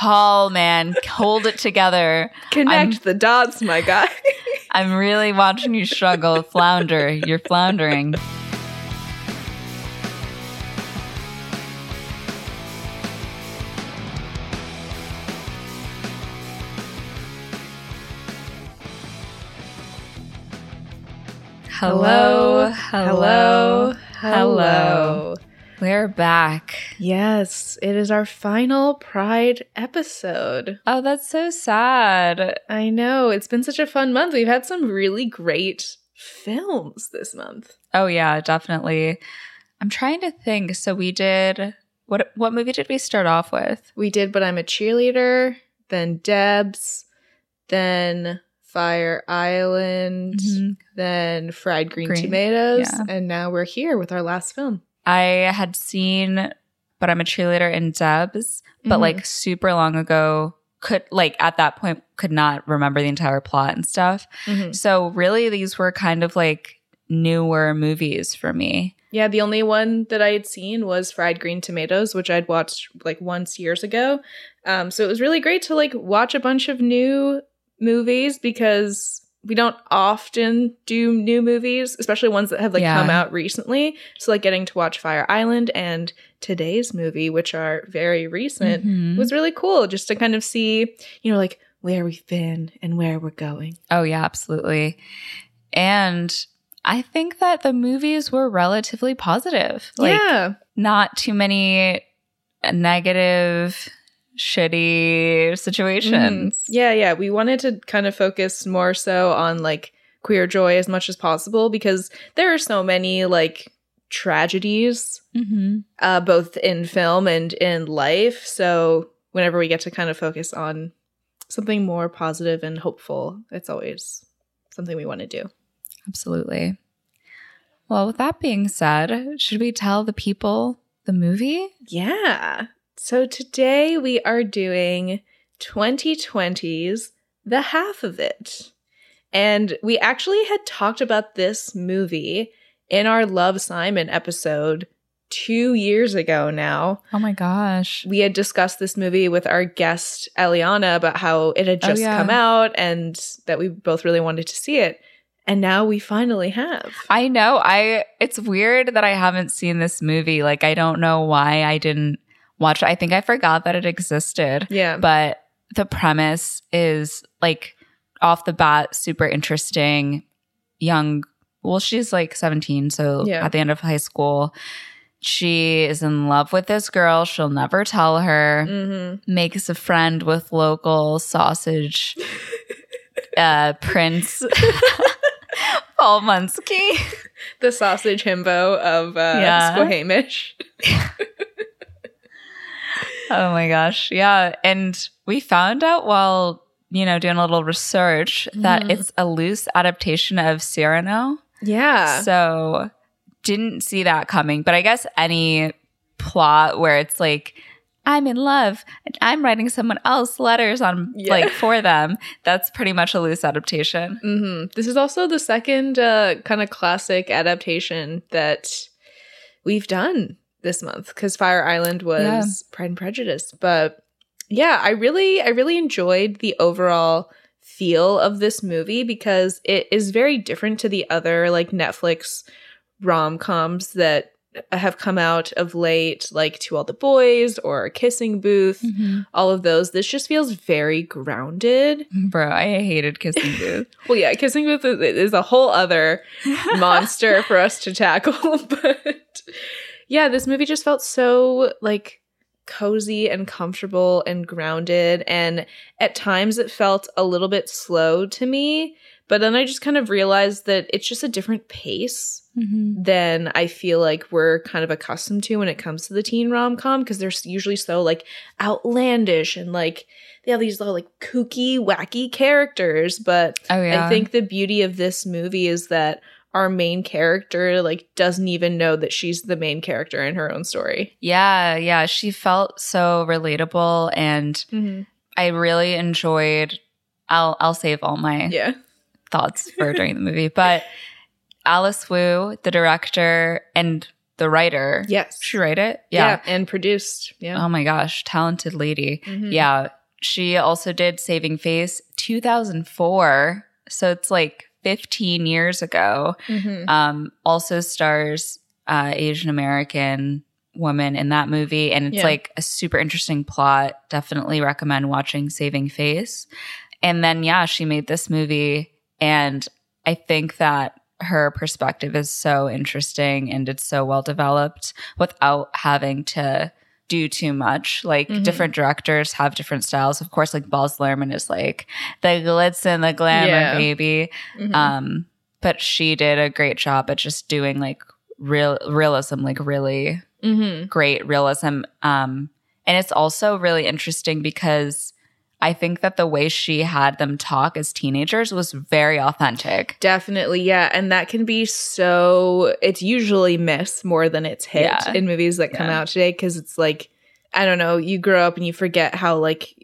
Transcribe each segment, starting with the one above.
Paul, man, hold it together. Connect I'm- the dots, my guy. I'm really watching you struggle, flounder. You're floundering. Hello, hello, hello. We're back. Yes, it is our final Pride episode. Oh, that's so sad. I know. It's been such a fun month. We've had some really great films this month. Oh yeah, definitely. I'm trying to think. So we did what what movie did we start off with? We did But I'm a Cheerleader, then Debs, then Fire Island, Mhm. then Fried Green, Green, Tomatoes, yeah. and now we're here with our last film. I had seen but I'm a cheerleader in Debs, but Mhm. like super long ago could like at that point could not remember the entire plot and stuff. Mhm. So really these were kind of like newer movies for me. Yeah, the only one that I had seen was Fried Green Tomatoes, which I'd watched like once years ago. Um, so it was really great to like watch a bunch of new movies because we don't often do new movies, especially ones that have like Yeah. come out recently. So like getting to watch Fire Island and today's movie, which are very recent, Mhm. was really cool just to kind of see, you know, like where we've been and where we're going. Oh, yeah, absolutely. And I think that the movies were relatively positive. Like, yeah. not too many negative, shitty situations. Mhm. Yeah, yeah. We wanted to kind of focus more so on like queer joy as much as possible because there are so many like tragedies, Mm-hmm. uh, both in film and in life. So whenever we get to kind of focus on something more positive and hopeful, it's always something we want to do. Absolutely. Well, with that being said, should we tell the people the movie? Yeah. So today we are doing 2020's The Half of It. And we actually had talked about this movie in our Love Simon episode two years ago now. Oh my gosh. We had discussed this movie with our guest, Eliana, about how it had Oh, just yeah. come out and that we both really wanted to see it. And now we finally have. I know. I it's weird that I haven't seen this movie. Like I don't know why I didn't watch. I think I forgot that it existed. Yeah. But the premise is like off the bat super interesting. Young well, she's like 17, so Yeah. at the end of high school, she is in love with this girl. She'll never tell her. hmm Makes a friend with local sausage uh prince Paul Munsky. The sausage himbo of uh, Yeah. Squamish. Oh my gosh. Yeah. And we found out while, you know, doing a little research that Mhm. it's a loose adaptation of Cyrano. Yeah. So didn't see that coming. But I guess any plot where it's like, I'm in love and I'm writing someone else letters on Yeah. like for them, that's pretty much a loose adaptation. hmm This is also the second uh, kind of classic adaptation that we've done this month because Fire Island was Yeah. Pride and Prejudice. But yeah, I really, I really enjoyed the overall feel of this movie because it is very different to the other like Netflix rom coms that have come out of late, like To All the Boys or Kissing Booth. Mm-hmm. All of those. This just feels very grounded. Bro, I hated Kissing Booth. Well, yeah, Kissing Booth is, is a whole other monster for us to tackle. But yeah, this movie just felt so like cozy and comfortable and grounded. And at times it felt a little bit slow to me. But then I just kind of realized that it's just a different pace Mm-hmm. than I feel like we're kind of accustomed to when it comes to the teen rom com because they're usually so like outlandish and like they have these little like kooky, wacky characters. But Oh yeah. I think the beauty of this movie is that our main character like doesn't even know that she's the main character in her own story. Yeah, yeah. She felt so relatable and Mm-hmm. I really enjoyed I'll I'll save all my Yeah. thoughts for during the movie. But Alice Wu, the director and the writer. Yes. She write it? yeah. and produced. Yeah. Oh my gosh, talented lady. Mhm. Yeah. She also did Saving Face 2004. So it's like 15 years ago. Mhm. Um, also stars uh, Asian American woman in that movie. And it's Yeah. like a super interesting plot. Definitely recommend watching Saving Face. And then, yeah, she made this movie. And I think that her perspective is so interesting and it's so well developed without having to do too much. Like Mhm. different directors have different styles. Of course, like Baz Luhrmann is like the glitz and the glamour, Yeah. baby. Mhm. Um, but she did a great job at just doing like real realism, like really Mhm. great realism. Um, and it's also really interesting because I think that the way she had them talk as teenagers was very authentic. Definitely, yeah. And that can be so, it's usually miss more than it's hit Yeah. in movies that come Yeah. out today because it's like, I don't know, you grow up and you forget how like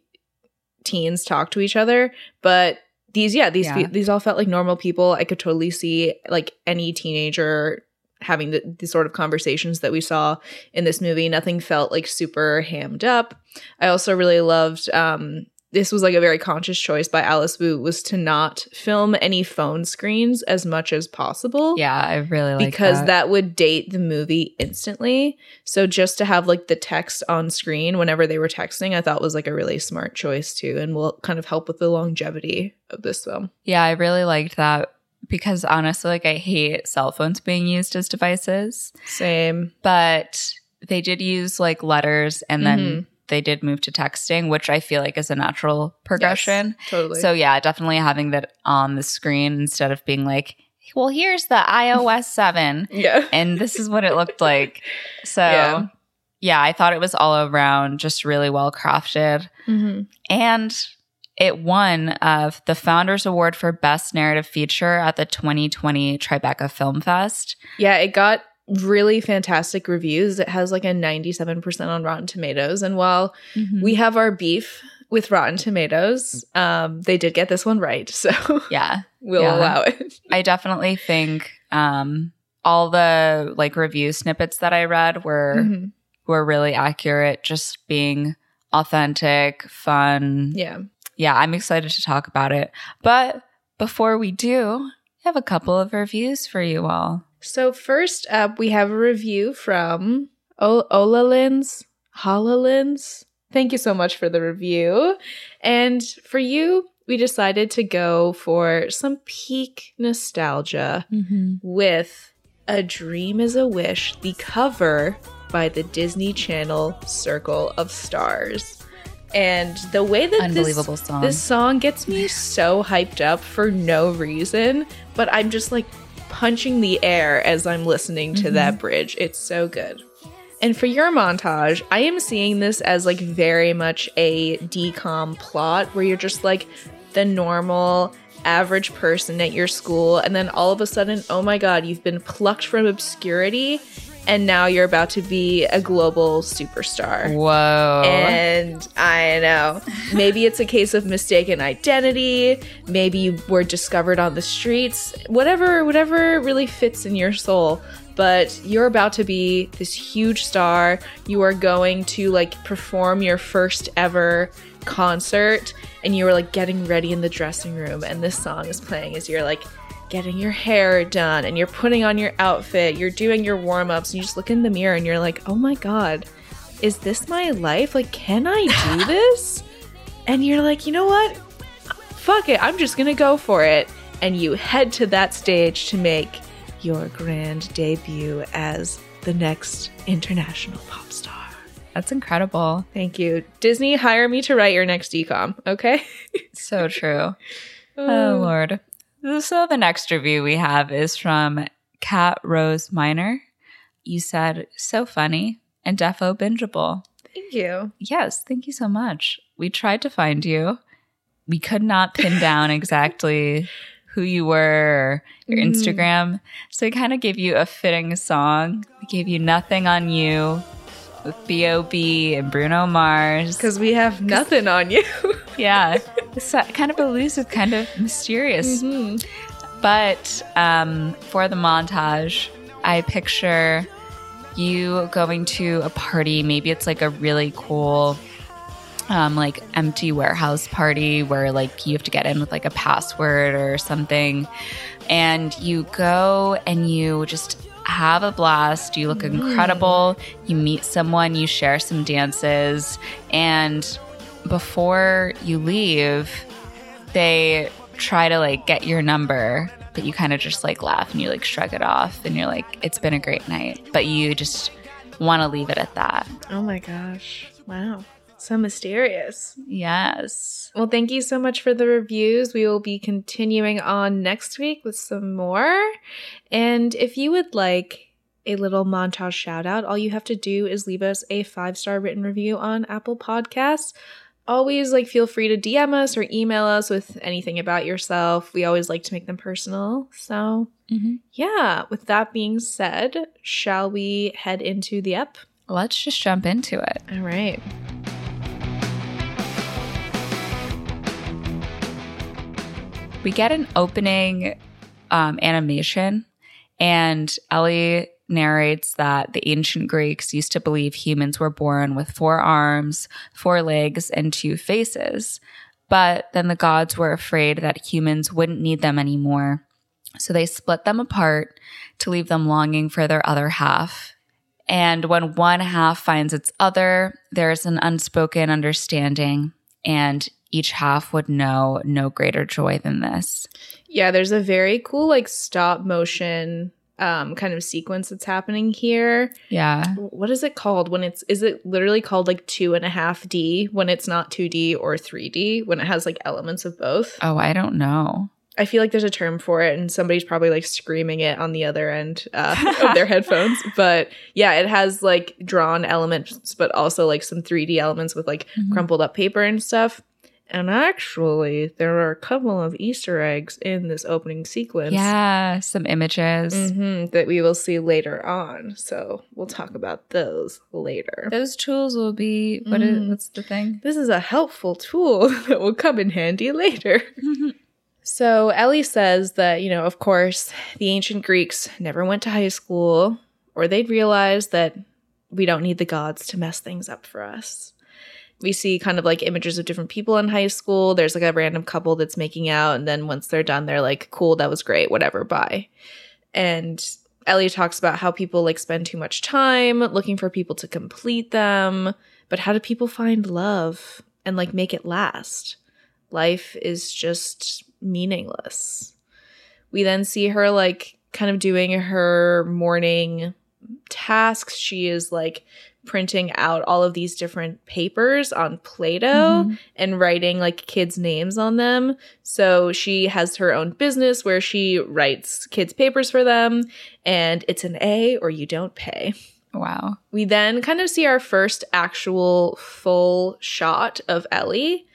teens talk to each other. But these, yeah, these, Yeah. these all felt like normal people. I could totally see like any teenager having the, the sort of conversations that we saw in this movie. Nothing felt like super hammed up. I also really loved, um, this was like a very conscious choice by Alice Wu was to not film any phone screens as much as possible. Yeah, I really like because that. that. would date the movie instantly. So just to have like the text on screen whenever they were texting, I thought was like a really smart choice too, and will kind of help with the longevity of this film. Yeah, I really liked that because honestly, like I hate cell phones being used as devices, Same. but they did use like letters and then Mhm. They did move to texting, which I feel like is a natural progression. Yes, totally. So yeah, definitely having that on the screen instead of being like, well, here's the iOS 7 yeah. and this is what it looked like. So Yeah. yeah. I thought it was all around just really well crafted. hmm And it won uh, the Founders Award for Best Narrative Feature at the 2020 Tribeca Film Fest. Yeah, it got really fantastic reviews. It has like a 97% on Rotten Tomatoes. And while we have our beef with Rotten Tomatoes, um, they did get this one right. So yeah, we'll Yeah. allow it. I definitely think um, all the like review snippets that I read were Mhm. were really accurate. Just being authentic, fun. Yeah. yeah, I'm excited to talk about it. But before we do, have a couple of reviews for you all. So first up, we have a review from o- Olalins, Hololins. Thank you so much for the review. And for you, we decided to go for some peak nostalgia mm-hmm. with A Dream is a Wish, the cover by the Disney Channel Circle of Stars. And the way that this- song. this song gets me so hyped up for no reason, but I'm just like punching the air as I'm listening to that mm-hmm. bridge. It's so good. And for your montage, I am seeing this as like very much a DCOM plot where you're just like the normal average person at your school and then all of a sudden, oh my god, you've been plucked from obscurity and now you're about to be a global superstar. Whoa. And I know. Maybe it's a case of mistaken identity. Maybe you were discovered on the streets. Whatever, whatever really fits in your soul. But you're about to be this huge star. You are going to like perform your first ever concert and you were like getting ready in the dressing room and this song is playing as you're like getting your hair done and you're putting on your outfit, you're doing your warm-ups, and you just look in the mirror and you're like, "Oh my god, is this my life? Like, can I do this? and you're like, you know what? Fuck it, I'm just gonna go for it. And you head to that stage to make your grand debut as the next international pop star. That's incredible. Thank you. Disney, hire me to write your next DCOM, okay? So true. Oh, Lord. So the next review we have is from Cat Rose Minor. You said, so funny and defo bingeable. Thank you. Yes, thank you so much. We tried to find you. We could not pin down exactly who you were, or your Mm. Instagram. So we kind of gave you a fitting song. We gave you Nothing on You with B.O.B. and Bruno Mars. Because we have nothing on you. Yeah, it's kind of elusive, kind of mysterious. Mhm. But um, for the montage, I picture you going to a party, maybe it's like a really cool um, like empty warehouse party where like you have to get in with like a password or something and you go and you just have a blast you look mm. incredible you meet someone you share some dances and before you leave they try to like get your number but you kind of just like laugh and you like shrug it off and you're like it's been a great night but you just want to leave it at that Oh my gosh. Wow. So mysterious. yes Well, thank you so much for the reviews. We will be continuing on next week with some more. And if you would like a little montage shout out, all you have to do is leave us a five star written review on Apple Podcasts. Always like feel free to DM us or email us with anything about yourself. We always like to make them personal. So, Mhm. yeah, with that being said, shall we head into the ep? let's just jump into it All right. we get an opening um, animation, and Ellie narrates that the ancient Greeks used to believe humans were born with four arms, four legs, and two faces. But then the gods were afraid that humans wouldn't need them anymore. So they split them apart to leave them longing for their other half. And when one half finds its other, there's an unspoken understanding, and each half would know no greater joy than this. Yeah, there's a very cool like stop motion um kind of sequence that's happening here. Yeah. What is it called when it's is it literally called like two and a half D when it's not 2D or 3D when it has like elements of both? Oh, I don't know. I feel like there's a term for it and somebody's probably like screaming it on the other end uh, of their headphones. But yeah, it has like drawn elements, but also like some 3D elements with like Mhm. crumpled up paper and stuff. And actually, there are a couple of Easter eggs in this opening sequence. Yeah, some images. Mhm, that we will see later on. So we'll talk about those later. Those tools will be what is Mm. what's the thing? This is a helpful tool that will come in handy later. So Ellie says that, you know, of course, the ancient Greeks never went to high school, or they'd realize that we don't need the gods to mess things up for us. We see kind of like images of different people in high school. There's like a random couple that's making out, and then once they're done, they're like, cool, that was great, whatever, bye. And Ellie talks about how people like spend too much time looking for people to complete them. But how do people find love and like make it last? Life is just meaningless. We then see her like kind of doing her morning tasks. She is like printing out all of these different papers on Plato Mhm. and writing like kids' names on them. So she has her own business where she writes kids' papers for them, and it's an A or you don't pay. Wow. We then kind of see our first actual full shot of Ellie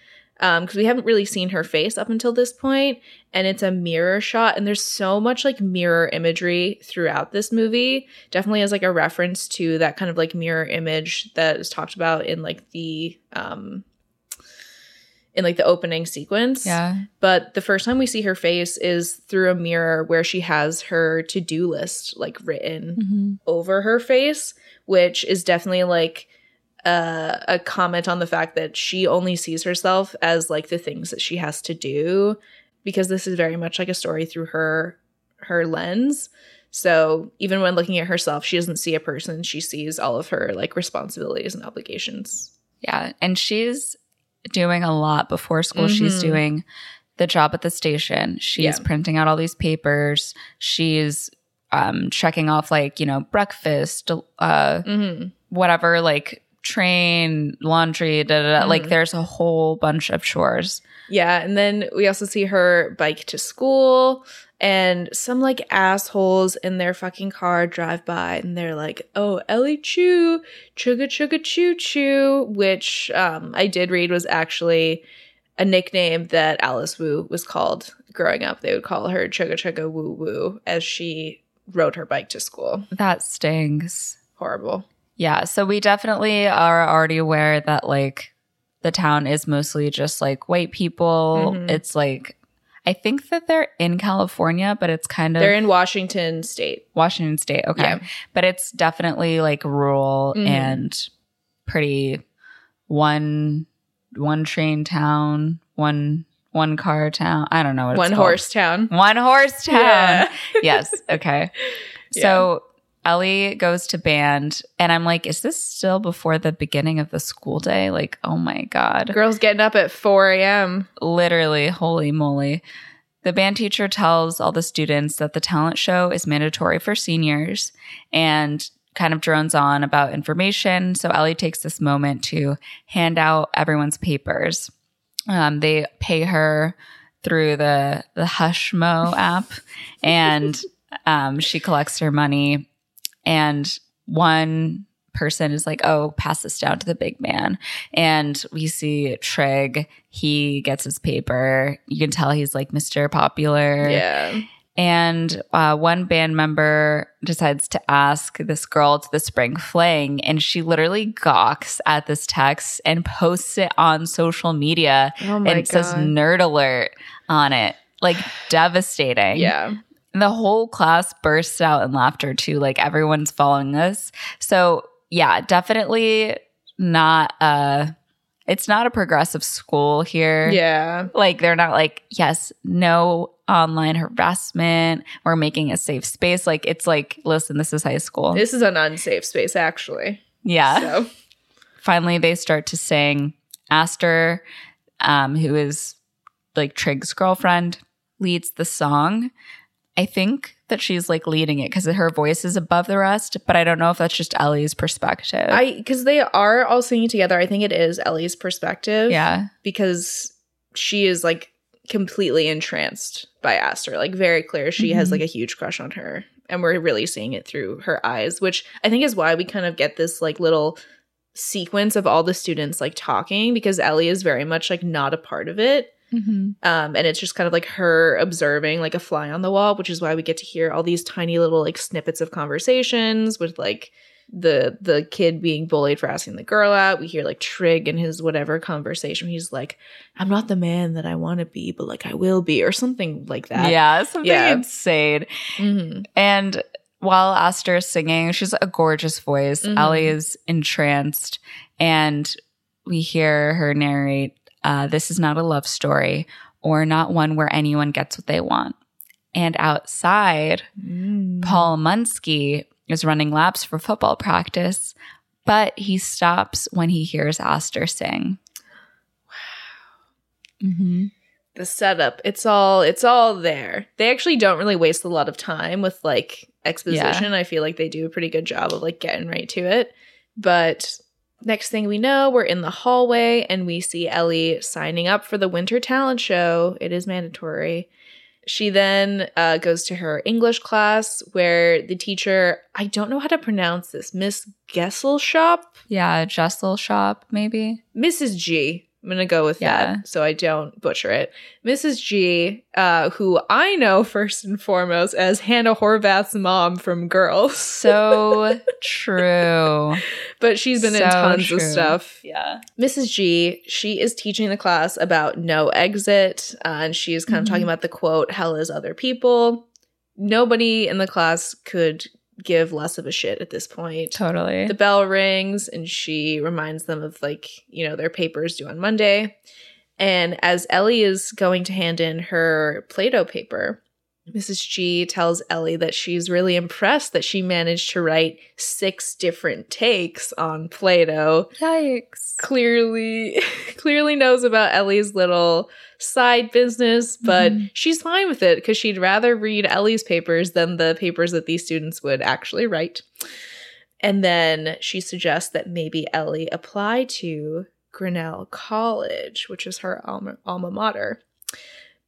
because we haven't really seen her face up until this point, and it's a mirror shot. And there's so much like mirror imagery throughout this movie. Definitely as like a reference to that kind of like mirror image that is talked about in like the um in like the opening sequence. Yeah. But the first time we see her face is through a mirror where she has her to-do list like written Mhm. over her face, which is definitely like uh, a comment on the fact that she only sees herself as like the things that she has to do because this is very much like a story through her her lens. So even when looking at herself, she doesn't see a person; she sees all of her like responsibilities and obligations. Yeah. And she's doing a lot before school. She's Mhm. doing the job at the station. She's Yeah. printing out all these papers. She's um checking off like, you know, breakfast, uh Mm-hmm. whatever, like train, laundry, da, da, da. like Mhm. there's a whole bunch of chores. Yeah, and then we also see her bike to school, and some like assholes in their fucking car drive by, and they're like, "Oh, Ellie Chu, chugga chugga choo choo," which um, I did read was actually a nickname that Alice Wu was called growing up. They would call her chugga chugga woo woo as she rode her bike to school. That stings. Horrible. Yeah, so we definitely are already aware that like the town is mostly just like white people. Mhm. It's like I think that they're in California, but it's kind of They're in Washington State. Washington State. Okay. Yeah. But it's definitely like rural Mhm. and pretty one one train town, one one car town. I don't know what it's called. One horse town. One horse town. Yeah. yes. Okay. So Ellie goes to band, and I'm like, is this still before the beginning of the school day? Like, oh my God. Girls getting up at 4 a.m. Literally, holy moly. The band teacher tells all the students that the talent show is mandatory for seniors and kind of drones on about information. So Ellie takes this moment to hand out everyone's papers. Um, they pay her through the the Hushmo app, and um, she collects her money. And one person is like, "Oh, pass this down to the big man." And we see Trig. He gets his paper. You can tell he's like Mr. Popular. Yeah. And uh, one band member decides to ask this girl to the spring fling, and she literally gawks at this text and posts it on social media. Oh my and it says nerd alert on it. Like devastating. Yeah. And the whole class bursts out in laughter too. Like everyone's following this. So yeah, definitely not uh it's not a progressive school here. Yeah. Like they're not like, yes, no online harassment. We're making a safe space. Like it's like, listen, this is high school. This is an unsafe space, actually. yeah. So, Finally they start to sing. Aster, um, who is like Trig's girlfriend, leads the song. I think that she's like leading it because her voice is above the rest, but I don't know if that's just Ellie's perspective. I, because they are all singing together, I think it is Ellie's perspective. yeah. Because she is like completely entranced by Aster. Like, very clear. She has Mhm. like a huge crush on her. And we're really seeing it through her eyes, which I think is why we kind of get this like little sequence of all the students like talking because Ellie is very much like not a part of it. Mm-hmm. Um, and it's just kind of like her observing like a fly on the wall, which is why we get to hear all these tiny little like snippets of conversations with like the the kid being bullied for asking the girl out. We hear like Trig and his whatever conversation. He's like, "I'm not the man that I want to be, but like I will be," or something like that. Yeah, something Yeah. insane. Mhm. And while Aster is singing, she's a gorgeous voice. Mhm. Ellie is entranced, and we hear her narrate, uh, "This is not a love story, or not one where anyone gets what they want." And outside, Mm. Paul Munsky is running laps for football practice, but he stops when he hears Aster sing. Wow. hmm the setup it's all it's all there they actually don't really waste a lot of time with like exposition i feel like they do a pretty good job of like getting right to it but next thing we know we're in the hallway and we see ellie signing up for the winter talent show it is mandatory she then uh, goes to her english class where the teacher i don't know how to pronounce this miss Geselschap Yeah, Jessel Shop, maybe. Mrs. G. I'm gonna go with Yeah. that so I don't butcher it. Mrs. G, uh, who I know first and foremost as Hannah Horvath's mom from Girls, So true. but she's been in tons true. of stuff. Yeah. Mrs. G, she is teaching the class about no exit, uh, and she is kind of Mhm. talking about the quote, hell is other people. Nobody in the class could give less of a shit at this point. Totally. The bell rings and she reminds them of like, you know, their papers due on Monday. And as Ellie is going to hand in her Plato paper, Mrs. G tells Ellie that she's really impressed that she managed to write six different takes on Plato. Yikes. Clearly, clearly knows about Ellie's little side business, but Mhm. she's fine with it because she'd rather read Ellie's papers than the papers that these students would actually write. And then she suggests that maybe Ellie apply to Grinnell College, which is her alma, alma mater.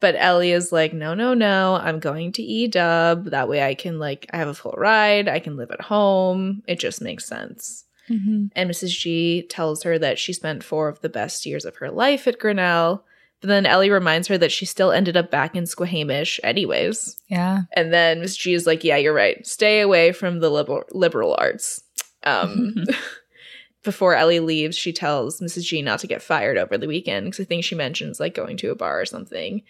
But Ellie is like, no, no, no, I'm going to E dub. That way I can, like, I have a full ride. I can live at home. It just makes sense. Mm-hmm. And Mrs. G tells her that she spent four of the best years of her life at Grinnell. But then Ellie reminds her that she still ended up back in Squamish anyways. Yeah. And then Miss G is like, "Yeah, you're right. Stay away from the liberal liberal arts." Um, before Ellie leaves, she tells Mrs. G not to get fired over the weekend because I think she mentions like going to a bar or something.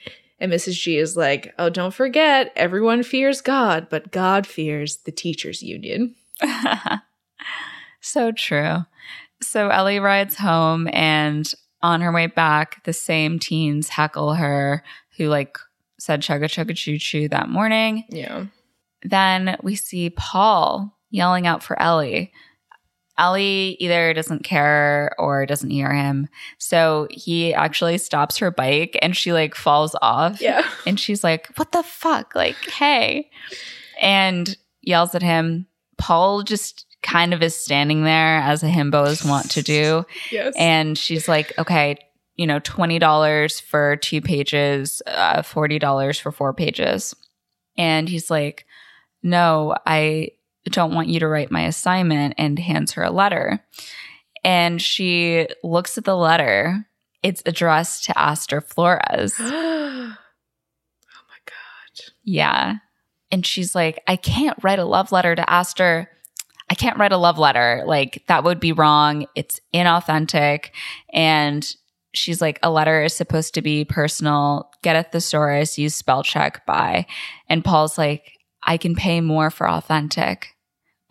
And Mrs. G is like, oh, don't forget, everyone fears God, but God fears the teachers' union. so true. So Ellie rides home, and on her way back, the same teens heckle her who like said chugga chugga choo choo that morning. Yeah. Then we see Paul yelling out for Ellie. Ellie either doesn't care or doesn't hear him. So he actually stops her bike and she like falls off. Yeah. And she's like, What the fuck? Like, hey. And yells at him. Paul just kind of is standing there as a himbos want to do. Yes. And she's like, Okay, you know, $20 for two pages, uh, $40 for four pages. And he's like, No, I don't want you to write my assignment and hands her a letter. And she looks at the letter. It's addressed to Aster Flores. oh my God. Yeah. And she's like, I can't write a love letter to Aster. I can't write a love letter. Like, that would be wrong. It's inauthentic. And she's like, a letter is supposed to be personal. Get a thesaurus, use spell check, by. And Paul's like, I can pay more for authentic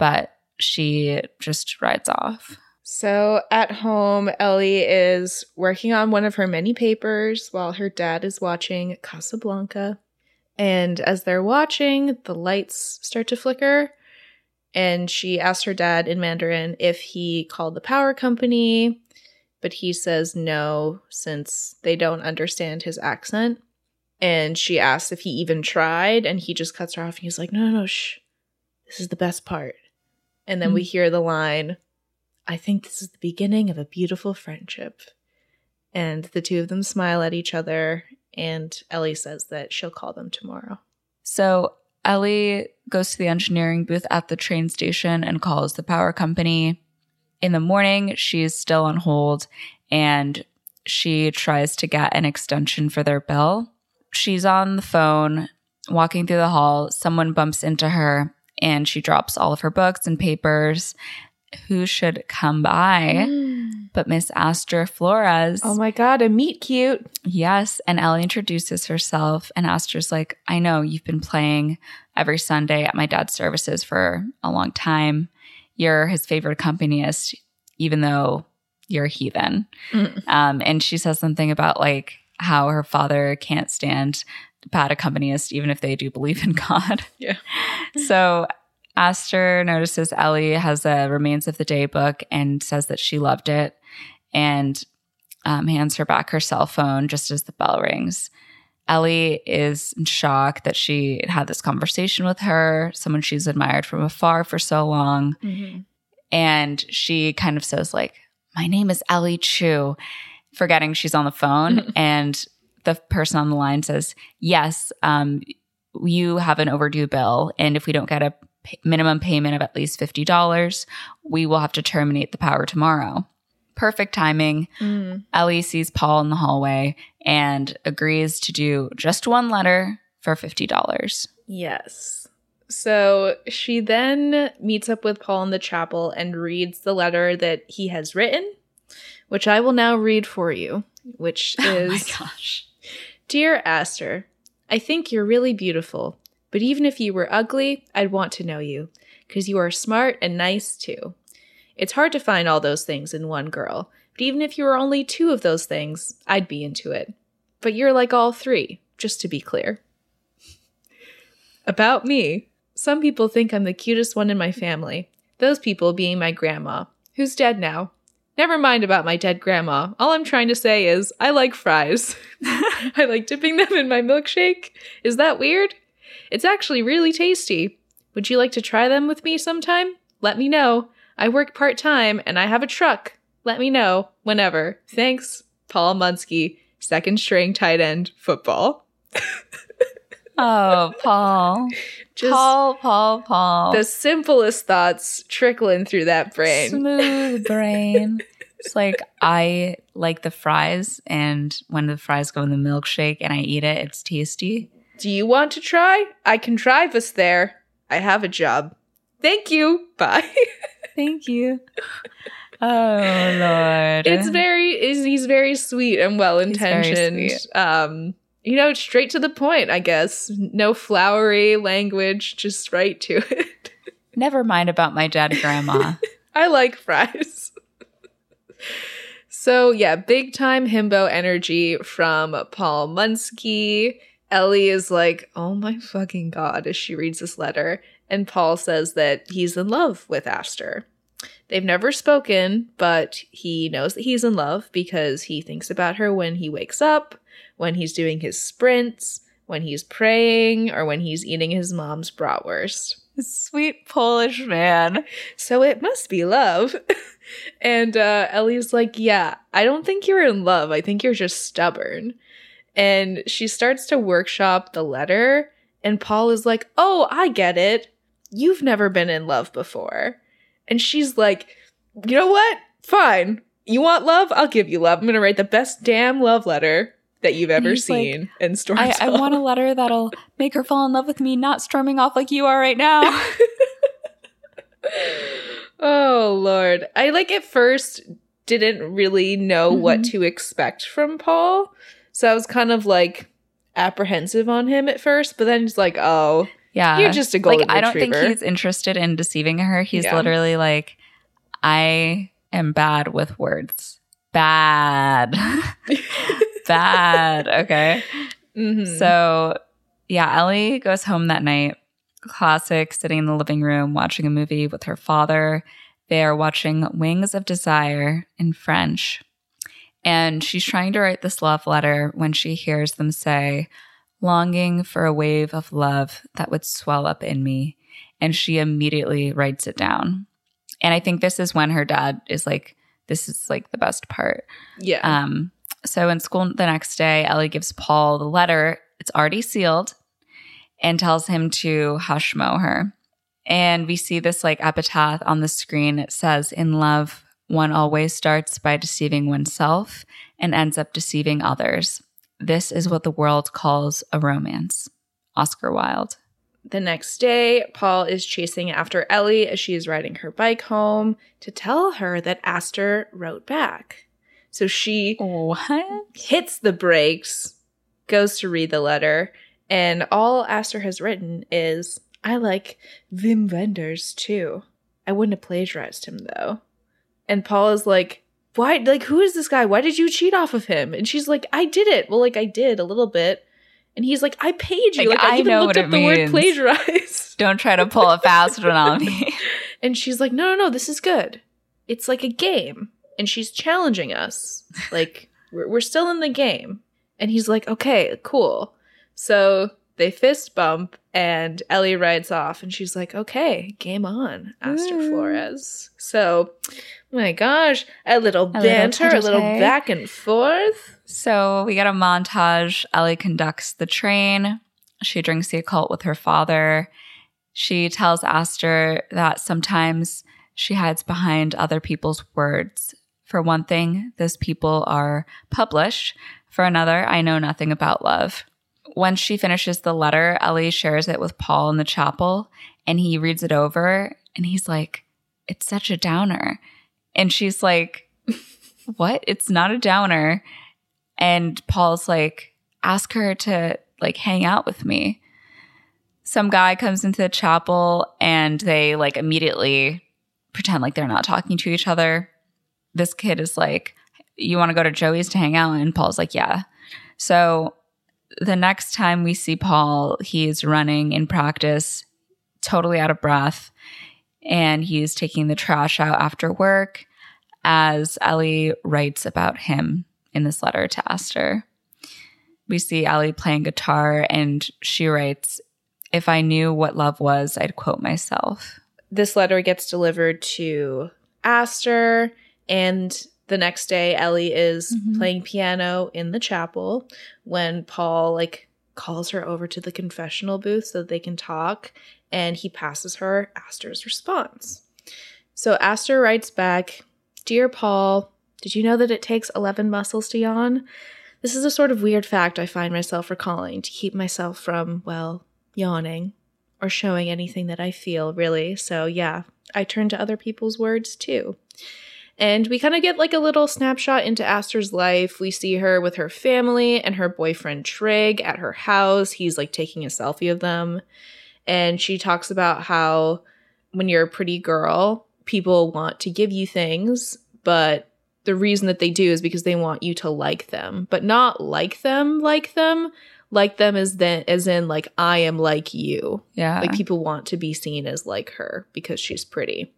but she just rides off. So at home, Ellie is working on one of her many papers while her dad is watching Casablanca. And as they're watching, the lights start to flicker. And she asks her dad in Mandarin if he called the power company, but he says no, since they don't understand his accent. And she asks if he even tried, and he just cuts her off. And he's like, no, no, no, shh. This is the best part. And then mm-hmm. we hear the line, I think this is the beginning of a beautiful friendship. And the two of them smile at each other, and Ellie says that she'll call them tomorrow. So Ellie goes to the engineering booth at the train station and calls the power company. In the morning, she's still on hold and she tries to get an extension for their bill. She's on the phone, walking through the hall. Someone bumps into her and she drops all of her books and papers. Who should come by mm. but Miss Aster Flores? Oh my God, a meet cute. Yes. And Ellie introduces herself, and Aster's like, I know you've been playing every Sunday at my dad's services for a long time. You're his favorite accompanist, even though you're a heathen. Mm. Um, and she says something about like how her father can't stand bad accompanist, even if they do believe in God. Yeah. so Aster notices Ellie has a remains of the day book and says that she loved it and um, hands her back her cell phone just as the bell rings. Ellie is in shock that she had this conversation with her, someone she's admired from afar for so long. Mm-hmm. And she kind of says, like, my name is Ellie Chu, forgetting she's on the phone. and the person on the line says, Yes, um, you have an overdue bill. And if we don't get a p- minimum payment of at least $50, we will have to terminate the power tomorrow. Perfect timing. Mm. Ellie sees Paul in the hallway and agrees to do just one letter for $50. Yes. So she then meets up with Paul in the chapel and reads the letter that he has written, which I will now read for you, which is Oh my gosh. Dear Aster, I think you're really beautiful, but even if you were ugly, I'd want to know you, because you are smart and nice too. It's hard to find all those things in one girl, but even if you were only two of those things, I'd be into it. But you're like all three, just to be clear. About me, some people think I'm the cutest one in my family, those people being my grandma, who's dead now, Never mind about my dead grandma. All I'm trying to say is I like fries. I like dipping them in my milkshake. Is that weird? It's actually really tasty. Would you like to try them with me sometime? Let me know. I work part time and I have a truck. Let me know whenever. Thanks, Paul Munsky, second string tight end football. oh, Paul. Just Paul, Paul, Paul. The simplest thoughts trickling through that brain. Smooth brain. It's like I like the fries, and when the fries go in the milkshake and I eat it, it's tasty. Do you want to try? I can drive us there. I have a job. Thank you. Bye. Thank you. Oh Lord. It's very he's very sweet and well intentioned. Um you know, straight to the point, I guess. No flowery language, just right to it. Never mind about my dead grandma. I like fries. So, yeah, big time himbo energy from Paul Munsky. Ellie is like, oh my fucking God, as she reads this letter. And Paul says that he's in love with Aster. They've never spoken, but he knows that he's in love because he thinks about her when he wakes up, when he's doing his sprints, when he's praying, or when he's eating his mom's bratwurst. Sweet Polish man. So it must be love. and uh, Ellie's like, Yeah, I don't think you're in love. I think you're just stubborn. And she starts to workshop the letter. And Paul is like, Oh, I get it. You've never been in love before. And she's like, You know what? Fine. You want love? I'll give you love. I'm going to write the best damn love letter that you've ever seen like, in Storm. I, I want a letter that'll make her fall in love with me, not storming off like you are right now. oh Lord. I like at first didn't really know mm-hmm. what to expect from Paul. So I was kind of like apprehensive on him at first, but then it's like, oh, yeah, you're just a golden like. I don't think he's interested in deceiving her. He's yeah. literally like, I am bad with words. Bad. bad. Okay. Mm-hmm. So, yeah, Ellie goes home that night. Classic, sitting in the living room watching a movie with her father. They are watching Wings of Desire in French. And she's trying to write this love letter when she hears them say, longing for a wave of love that would swell up in me. And she immediately writes it down. And I think this is when her dad is like, this is like the best part. Yeah. Um, so in school the next day, Ellie gives Paul the letter. It's already sealed and tells him to hush mo her. And we see this like epitaph on the screen. It says, In love, one always starts by deceiving oneself and ends up deceiving others. This is what the world calls a romance. Oscar Wilde. The next day, Paul is chasing after Ellie as she is riding her bike home to tell her that Aster wrote back. So she what? hits the brakes, goes to read the letter, and all Aster has written is, I like Wim Wenders too. I wouldn't have plagiarized him though. And Paul is like, why like who is this guy? Why did you cheat off of him? And she's like, I did it. Well, like I did a little bit. And he's like, I paid you. Like, like I, I, even looked up the means. word plagiarize. Don't try to pull a fast one on me. and she's like, No, no, no, this is good. It's like a game and she's challenging us. Like, we're, we're still in the game. And he's like, okay, cool. So they fist bump and Ellie rides off and she's like, okay, game on, Aster mm. Flores. So, my gosh, a little a banter, little a little back and forth. So we get a montage. Ellie conducts the train. She drinks the occult with her father. She tells Aster that sometimes she hides behind other people's words for one thing, those people are published. For another, I know nothing about love. When she finishes the letter, Ellie shares it with Paul in the chapel and he reads it over and he's like, It's such a downer. And she's like, What? It's not a downer. And Paul's like, Ask her to like hang out with me. Some guy comes into the chapel and they like immediately pretend like they're not talking to each other this kid is like, You want to go to Joey's to hang out? And Paul's like, Yeah. So the next time we see Paul, he's running in practice, totally out of breath, and he's taking the trash out after work as Ellie writes about him in this letter to Aster. We see Ellie playing guitar, and she writes, If I knew what love was, I'd quote myself. This letter gets delivered to Aster. And the next day, Ellie is mm-hmm. playing piano in the chapel when Paul, like, calls her over to the confessional booth so that they can talk. And he passes her Aster's response. So Aster writes back Dear Paul, did you know that it takes 11 muscles to yawn? This is a sort of weird fact I find myself recalling to keep myself from, well, yawning or showing anything that I feel, really. So, yeah, I turn to other people's words too. And we kind of get like a little snapshot into Aster's life. We see her with her family and her boyfriend Trig at her house. He's like taking a selfie of them. And she talks about how when you're a pretty girl, people want to give you things, but the reason that they do is because they want you to like them, but not like them, like them. Like them as then as in like I am like you. Yeah. Like people want to be seen as like her because she's pretty.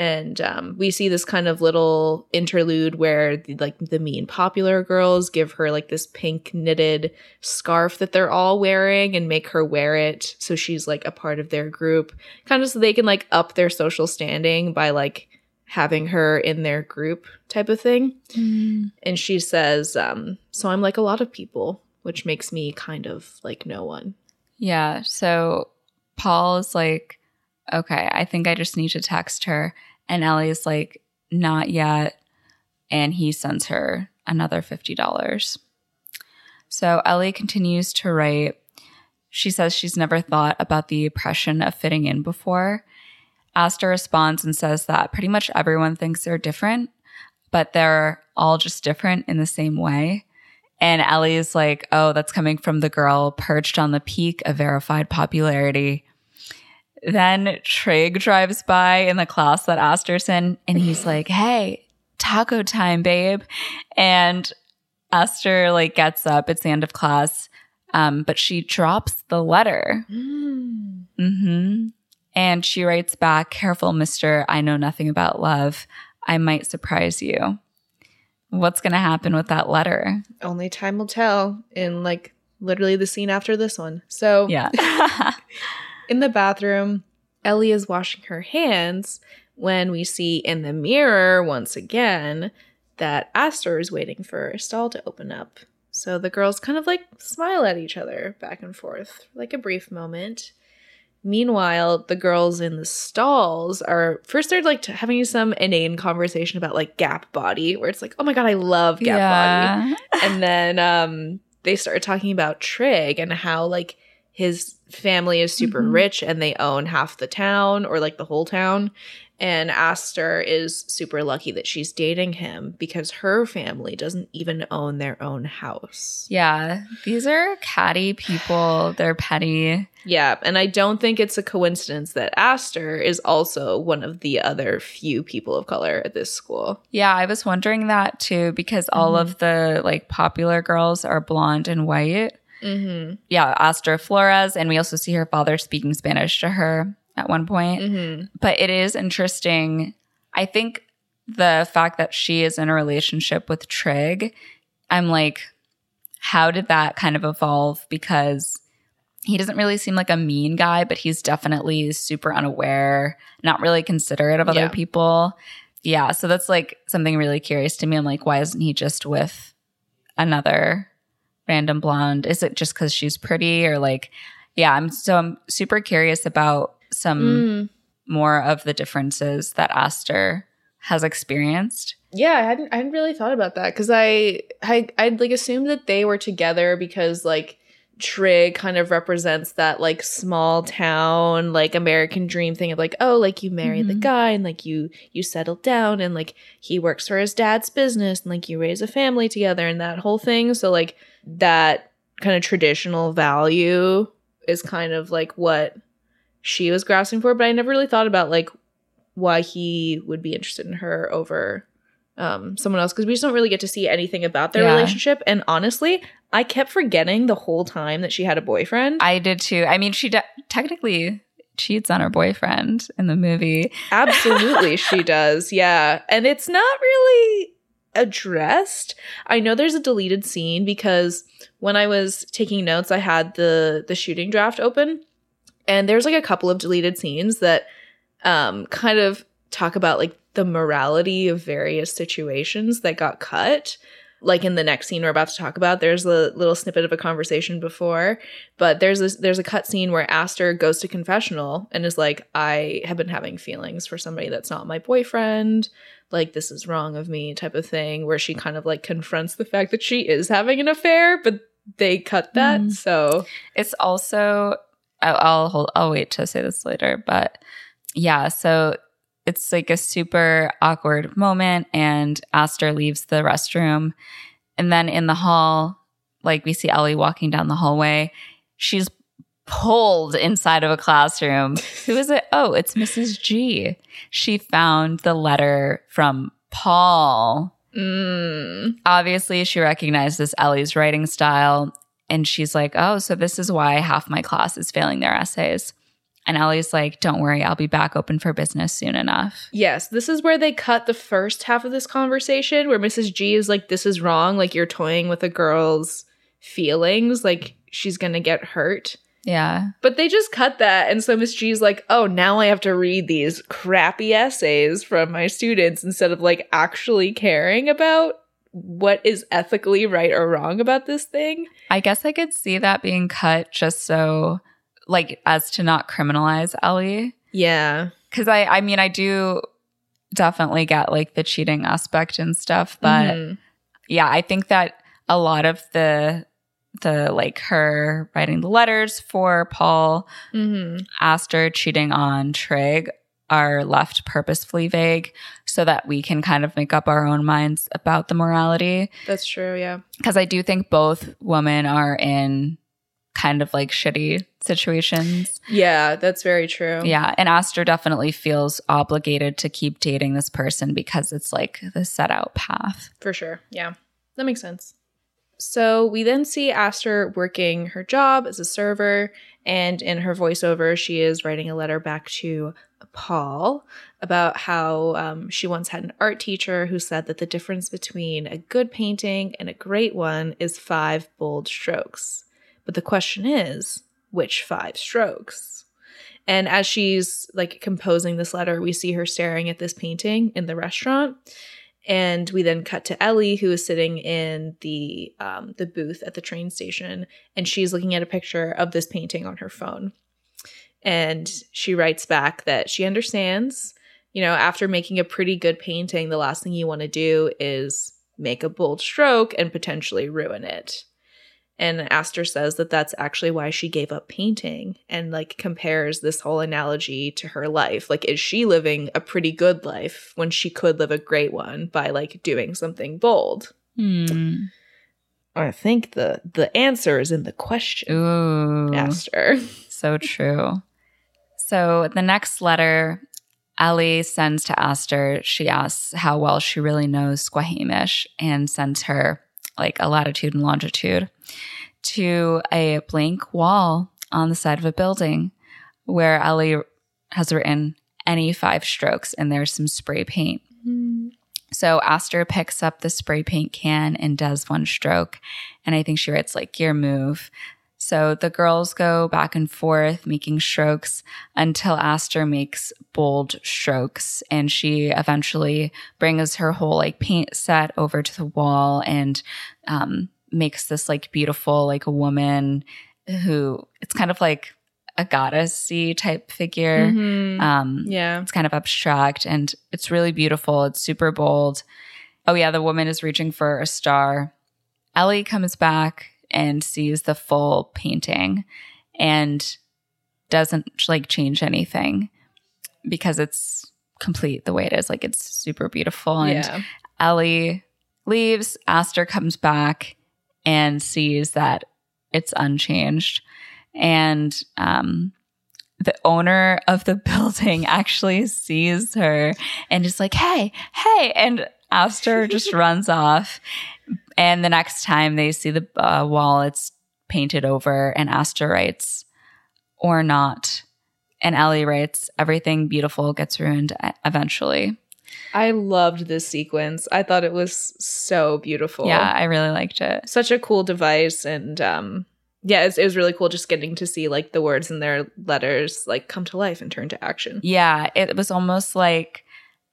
And um, we see this kind of little interlude where the, like the mean popular girls give her like this pink knitted scarf that they're all wearing and make her wear it so she's like a part of their group, kind of so they can like up their social standing by like having her in their group type of thing. Mm. And she says, um, "So I'm like a lot of people, which makes me kind of like no one." Yeah. So Paul is like, okay, I think I just need to text her. And Ellie's like, not yet. And he sends her another $50. So Ellie continues to write. She says she's never thought about the oppression of fitting in before. Aster responds and says that pretty much everyone thinks they're different, but they're all just different in the same way. And Ellie's like, oh, that's coming from the girl perched on the peak of verified popularity. Then Trig drives by in the class that Aster's in, and he's like, hey, taco time, babe. And Aster like gets up, it's the end of class, um, but she drops the letter. hmm And she writes back, careful, mister, I know nothing about love. I might surprise you. What's going to happen with that letter? Only time will tell in like literally the scene after this one. So, Yeah. in the bathroom, Ellie is washing her hands when we see in the mirror once again that Aster is waiting for a stall to open up. So the girls kind of like smile at each other back and forth, like a brief moment. Meanwhile, the girls in the stalls are first they're like having some inane conversation about like Gap Body, where it's like, oh my god, I love Gap Body and then um they start talking about Trig and how like his family is super Mhm. rich and they own half the town or like the whole town and Aster is super lucky that she's dating him because her family doesn't even own their own house. Yeah. These are catty people. They're petty. Yeah, and I don't think it's a coincidence that Aster is also one of the other few people of color at this school. Yeah, I was wondering that too because all Mhm. of the like popular girls are blonde and white. Mhm. Yeah, Aster Flores, and we also see her father speaking Spanish to her at one point. Mhm. But it is interesting. I think the fact that she is in a relationship with Trig, I'm like, how did that kind of evolve? Because he doesn't really seem like a mean guy, but he's definitely super unaware, not really considerate of other Yeah. people. Yeah, so that's like something really curious to me. I'm like, why isn't he just with another random blonde? Is it just because she's pretty or like, yeah, I'm so I'm super curious about some Mm. more of the differences that Aster has experienced. Yeah, I hadn't I hadn't really thought about that because I I I'd like assumed that they were together because like Trig kind of represents that like small town like American dream thing of like oh like you marry the Mhm. guy and like you you settle down and like he works for his dad's business and like you raise a family together and that whole thing so like that kind of traditional value is kind of like what she was grasping for but I never really thought about like why he would be interested in her over um, someone else because we just don't really get to see anything about their Yeah. relationship. And honestly, I kept forgetting the whole time that she had a boyfriend. I did too. I mean, she de- technically cheats on her boyfriend in the movie. Absolutely, she does. Yeah. And it's not really addressed. I know there's a deleted scene because when I was taking notes, I had the the shooting draft open and there's like a couple of deleted scenes that um kind of talk about like the morality of various situations that got cut. Like in the next scene we're about to talk about, there's a little snippet of a conversation before, but there's a, there's a cut scene where Aster goes to confessional and is like, I have been having feelings for somebody that's not my boyfriend. Like this is wrong of me, type of thing, where she kind of like confronts the fact that she is having an affair, but they cut that. Mhm. So It's also I'll, I'll hold. I'll wait to say this later, but yeah. So it's like a super awkward moment, and Aster leaves the restroom. And then in the hall, like we see Ellie walking down the hallway. She's pulled inside of a classroom. Who is it? Oh, it's Mrs. G. She found the letter from Paul. Mm. Obviously, she recognizes Ellie's writing style and she's like, Oh, so this is why half my class is failing their essays. And Ellie's like, Don't worry, I'll be back open for business soon enough. Yes, this is where they cut the first half of this conversation where Mrs. G is like, This is wrong. Like, you're toying with a girl's feelings. Like, she's going to get hurt. Yeah. But they just cut that. And so Miss G's like, oh, now I have to read these crappy essays from my students instead of like actually caring about what is ethically right or wrong about this thing. I guess I could see that being cut just so, like, as to not criminalize Ellie. Yeah. Cause I, I mean, I do definitely get like the cheating aspect and stuff, but Mhm. yeah, I think that a lot of the, the like her writing the letters for Paul, Mhm. Aster cheating on Trig are left purposefully vague so that we can kind of make up our own minds about the morality. that's true. Yeah. Because I do think both women are in kind of like shitty situations. Yeah, that's very true. Yeah. And Aster definitely feels obligated to keep dating this person because it's like the set out path. For sure. Yeah. That makes sense. So we then see Aster working her job as a server, and in her voiceover, she is writing a letter back to Paul about how um, she once had an art teacher who said that the difference between a good painting and a great one is five bold strokes. But the question is, which five strokes? And as she's like composing this letter, we see her staring at this painting in the restaurant. And we then cut to Ellie, who is sitting in the um, the booth at the train station, and she's looking at a picture of this painting on her phone. And she writes back that she understands, you know, after making a pretty good painting, the last thing you want to do is make a bold stroke and potentially ruin it. And Aster says that that's actually why she gave up painting and like compares this whole analogy to her life. Like, is she living a pretty good life when she could live a great one by like doing something bold? Hmm. I think the the answer is in the question, Ooh. Aster. So true. So the next letter Ellie sends to Aster, she asks how well she really knows Squahamish and sends her like a latitude and longitude to a blank wall on the side of a building where Ellie has written any five strokes and there's some spray paint. So Aster picks up the spray paint can and does one stroke. And I think she writes like your move. So the girls go back and forth making strokes until Aster makes bold strokes. And she eventually brings her whole like paint set over to the wall and um, makes this like beautiful, like a woman who it's kind of like a goddessy type figure. Mhm. Um, yeah. it's kind of abstract and it's really beautiful. It's super bold. Oh, yeah, the woman is reaching for a star. Ellie comes back and sees the full painting and doesn't like change anything because it's complete the way it is. Like it's super beautiful. And Yeah. Ellie leaves. Aster comes back and sees that it's unchanged. And um, the owner of the building actually sees her and is like, hey, hey. And Aster just runs off. And the next time they see the uh, wall, it's painted over, and Aster writes, or not. And Ellie writes, everything beautiful gets ruined eventually. I loved this sequence. I thought it was so beautiful. Yeah, I really liked it. Such a cool device and um yeah, it was, it was really cool just getting to see like the words in their letters like come to life and turn to action. Yeah, it was almost like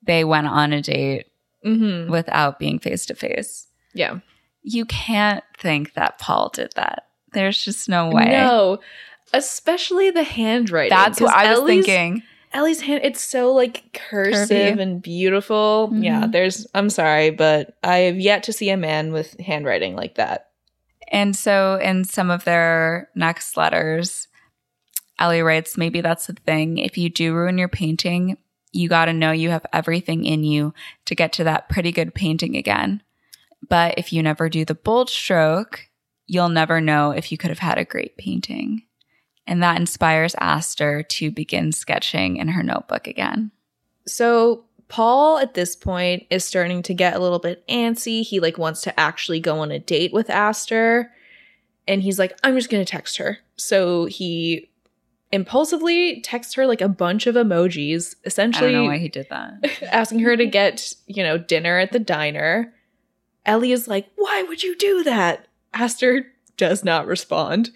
they went on a date Mhm. without being face to face. Yeah. You can't think that Paul did that. There's just no way. No. Especially the handwriting. That's what I was Ellie's- thinking. Ellie's hand it's so like cursive Curvy. and beautiful. Yeah, Mhm. there's I'm sorry, but I have yet to see a man with handwriting like that. And so in some of their next letters, Ellie writes, maybe that's the thing. If you do ruin your painting, you got to know you have everything in you to get to that pretty good painting again. But if you never do the bold stroke, you'll never know if you could have had a great painting. And that inspires Aster to begin sketching in her notebook again. So Paul at this point is starting to get a little bit antsy. He like wants to actually go on a date with Aster. And he's like, I'm just gonna text her. So he impulsively texts her like a bunch of emojis, essentially I don't know why he did that. asking her to get, you know, dinner at the diner. Ellie is like, Why would you do that? Aster does not respond.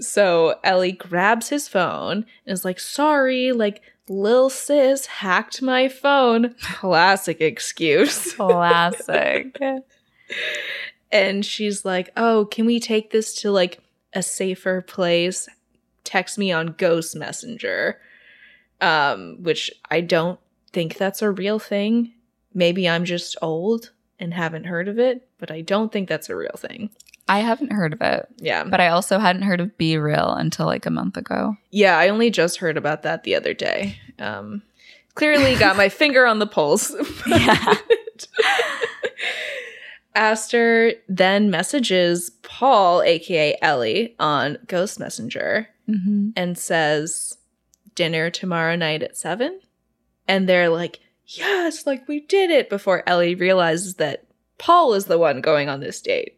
So Ellie grabs his phone and is like, Sorry, like, Lil sis hacked my phone. Classic excuse. Classic. and she's like, Oh, can we take this to like a safer place? Text me on Ghost Messenger. Um, which I don't think that's a real thing. Maybe I'm just old and haven't heard of it, but I don't think that's a real thing. I haven't heard of it, Yeah. but I also hadn't heard of BeReal until like a month ago. Yeah, I only just heard about that the other day. Um clearly got my finger on the pulse. Yeah. Aster then messages Paul, aka Ellie, on Ghost Messenger Mm-hmm. and says, Dinner tomorrow night at seven? And they're like, Yes, like we did it before Ellie realizes that Paul is the one going on this date,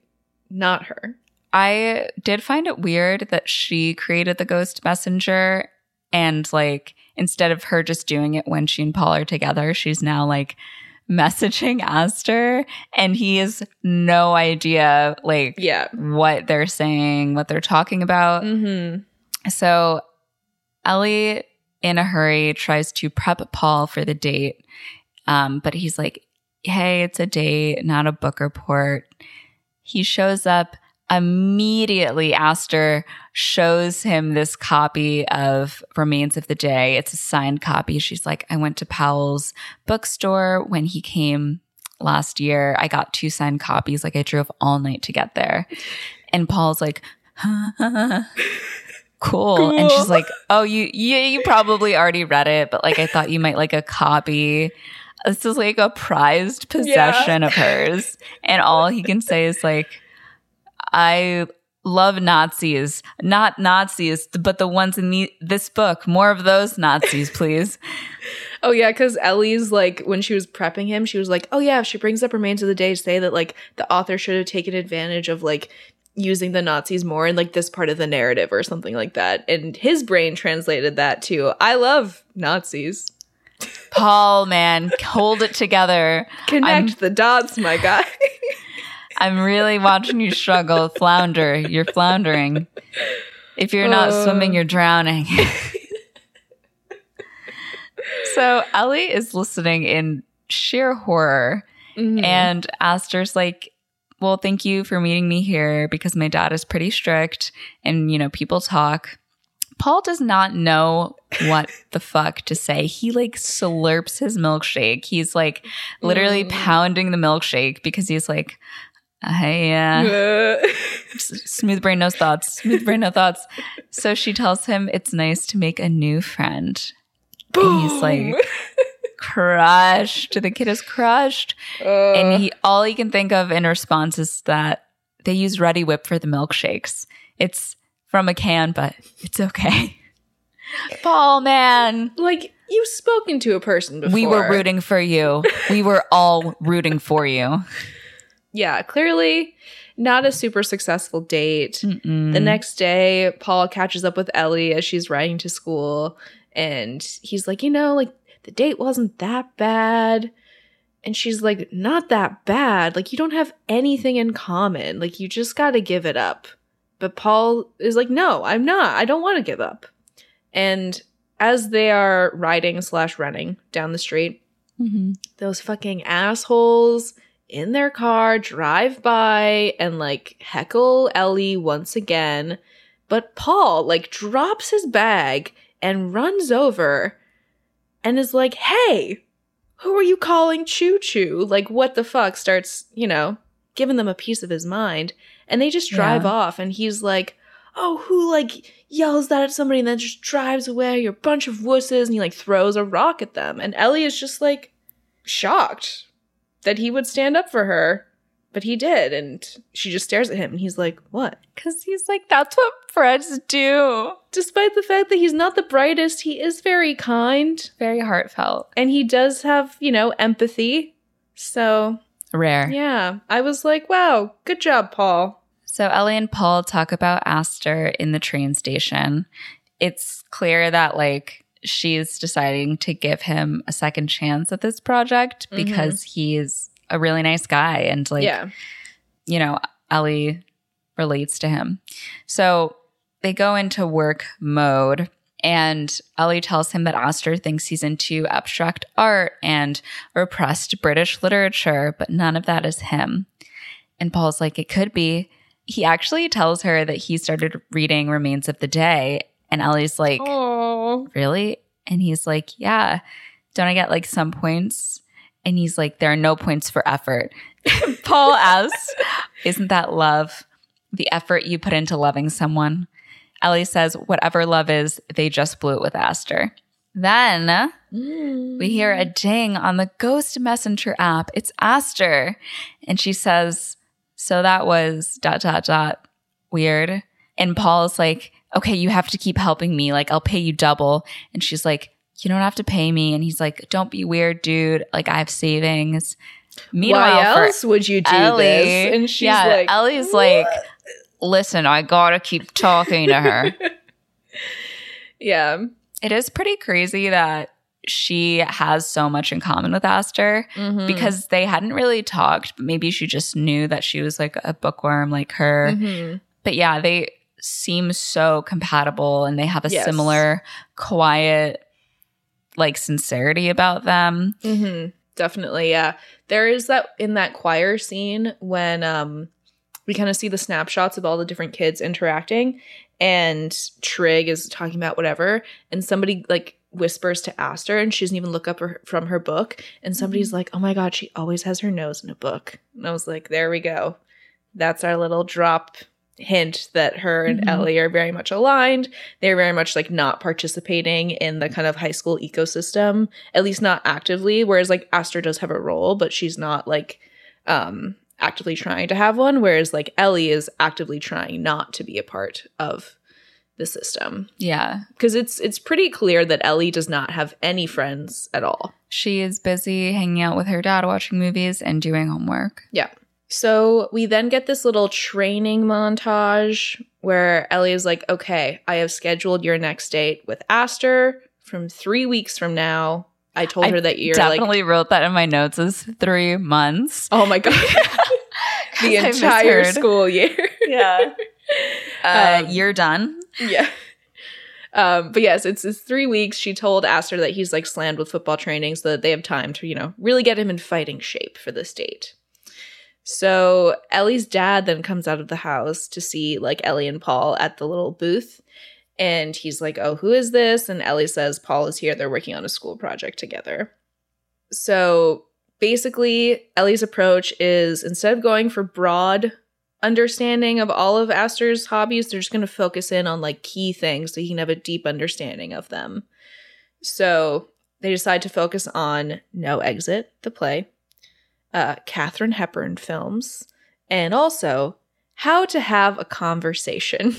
not her. I did find it weird that she created the ghost messenger and like instead of her just doing it when she and Paul are together, she's now like messaging Aster and he has no idea like Yeah. what they're saying, what they're talking about. Mm-hmm. So Ellie, in a hurry, tries to prep Paul for the date. Um, but he's like, hey, it's a date, not a book report. He shows up immediately. Aster shows him this copy of Remains of the Day. It's a signed copy. She's like, I went to Powell's bookstore when he came last year. I got two signed copies. Like, I drove all night to get there. And Paul's like, cool. And she's like, "Oh, you you you probably already read it, but like I thought you might like a copy." This is like a prized possession of hers, and all he can say is like, "I love Nazis, not Nazis, but the ones in the, this book. More of those Nazis, please." Oh yeah, because Ellie's like when she was prepping him, she was like, "Oh yeah, if she brings up remains of the day, say that like the author should have taken advantage of like using the Nazis more in like this part of the narrative or something like that." And his brain translated that to, "I love Nazis." Paul, man, hold it together. Connect the dots, my guy. I'm really watching you struggle, flounder. You're floundering. If you're not Uh. swimming, you're drowning. so Ellie is listening in sheer horror, Mhm. and Aster's like, "Well, thank you for meeting me here because my dad is pretty strict, and you know people talk." Paul does not know what the fuck to say. He like slurps his milkshake. He's like literally Mm. pounding the milkshake because he's like, hey, uh, smooth brain, no thoughts, smooth brain, no thoughts. So she tells him it's nice to make a new friend. And he's like, crushed. The kid is crushed. Uh, And he all he can think of in response is that they use Reddi-wip for the milkshakes. It's from a can, but it's okay. Paul, man. like you've spoken to a person before. We were rooting for you. We were all rooting for you. Yeah, clearly not a super successful date. Mm-mm. The next day, Paul catches up with Ellie as she's riding to school, and he's like, you know, like the date wasn't that bad. And she's like, not that bad. Like, you don't have anything in common. Like, you just got to give it up. But Paul is like, no, I'm not. I don't want to give up. And as they are riding slash running down the street, Mhm. those fucking assholes in their car drive by and like heckle Ellie once again. But Paul like drops his bag and runs over and is like, hey, who are you calling Choo Choo? Like, what the fuck? Starts, you know, giving them a piece of his mind. And they just drive Yeah. off and he's like, oh, who like yells that at somebody and then just drives away? You're a bunch of wusses. And he like throws a rock at them. And Ellie is just like shocked that he would stand up for her. But he did. And she just stares at him and he's like, what? Because he's like, that's what friends do. Despite the fact that he's not the brightest, he is very kind. Very heartfelt. And he does have, you know, empathy. So, Rare. yeah, I was like, wow, good job, Paul. So Ellie and Paul talk about Aster in the train station. It's clear that like she's deciding to give him a second chance at this project mm-hmm. because he's a really nice guy and like yeah. you know, Ellie relates to him. So they go into work mode and Ellie tells him that Aster thinks he's into abstract art and repressed British literature, but none of that is him. And Paul's like, it could be. He actually tells her that he started reading Remains of the Day. And Ellie's like, Oh. really? And he's like, yeah. Don't I get like some points? And he's like, there are no points for effort. Paul asks, isn't that love? The effort you put into loving someone? Ellie says, whatever love is, they just blew it with Aster. Then we mm. hear a ding on the Ghost Messenger app. It's Aster. And she says, so that was dot, dot, dot weird. And Paul's like, okay, you have to keep helping me. Like, I'll pay you double. And she's like, you don't have to pay me. And he's like, don't be weird, dude. Like, I have savings. Meanwhile, Why else would you do Ellie, this? And she's yeah, like, Ellie's like, listen, I gotta keep talking to her. yeah. it is pretty crazy that she has so much in common with Aster Mhm. because they hadn't really talked, but maybe she just knew that she was like a bookworm like her. Mhm. But yeah, they seem so compatible and they have a Yes. similar quiet like sincerity about them. Mm-hmm. Definitely, yeah. There is that in that choir scene when um we kind of see the snapshots of all the different kids interacting, and Trig is talking about whatever, and somebody like whispers to Aster, and she doesn't even look up her, from her book, and somebody's like, "Oh my god, she always has her nose in a book," and I was like, "There we go, that's our little drop." hint that her and Mhm. Ellie are very much aligned they're very much like not participating in the kind of high school ecosystem at least not actively whereas like Aster does have a role but she's not like um actively trying to have one whereas like Ellie is actively trying not to be a part of the system Yeah. because it's it's pretty clear that Ellie does not have any friends at all She is busy hanging out with her dad, watching movies, and doing homework. Yeah. So we then get this little training montage where Ellie is like, okay, I have scheduled your next date with Aster from three weeks from now. I told I her that you're like, Definitely wrote that in my notes as three months. oh my God, the entire school year. Yeah. Uh, Um, you're done. yeah. Um, but yes, it's, it's three weeks. She told Aster that he's like slammed with football training so that they have time to, you know, really get him in fighting shape for this date. So Ellie's dad then comes out of the house to see like Ellie and Paul at the little booth. And he's like, Oh, who is this? And Ellie says, Paul is here. They're working on a school project together. So basically, Ellie's approach is instead of going for broad understanding of all of Aster's hobbies, they're just going to focus in on like key things so he can have a deep understanding of them. So they decide to focus on No Exit, the play, uh, Katharine Hepburn films, and also how to have a conversation,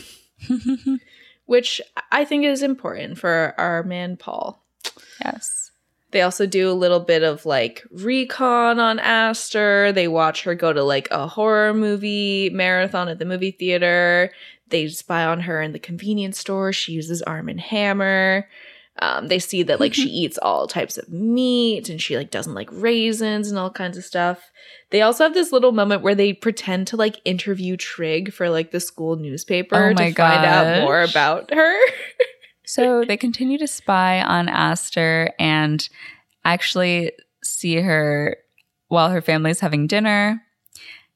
which I think is important for our man Paul. yes. They also do a little bit of like recon on Aster. They watch her go to like a horror movie marathon at the movie theater. They spy on her in the convenience store. She uses Arm and Hammer. Um, they see that like she eats all types of meat and she like doesn't like raisins and all kinds of stuff. They also have this little moment where they pretend to like interview Trig for like the school newspaper Oh my to find out more about her. So they continue to spy on Aster and actually see her while her family's having dinner.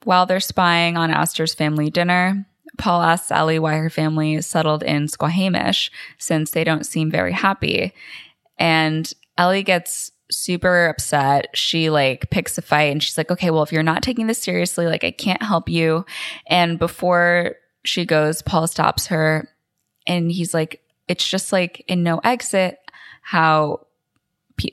While they're spying on Aster's family dinner, Paul asks Ellie why her family settled in Squamish since they don't seem very happy. And Ellie gets super upset. She like picks a fight and she's like, okay, well, if you're not taking this seriously, like I can't help you. And before she goes, Paul stops her and he's like, it's just like in no exit how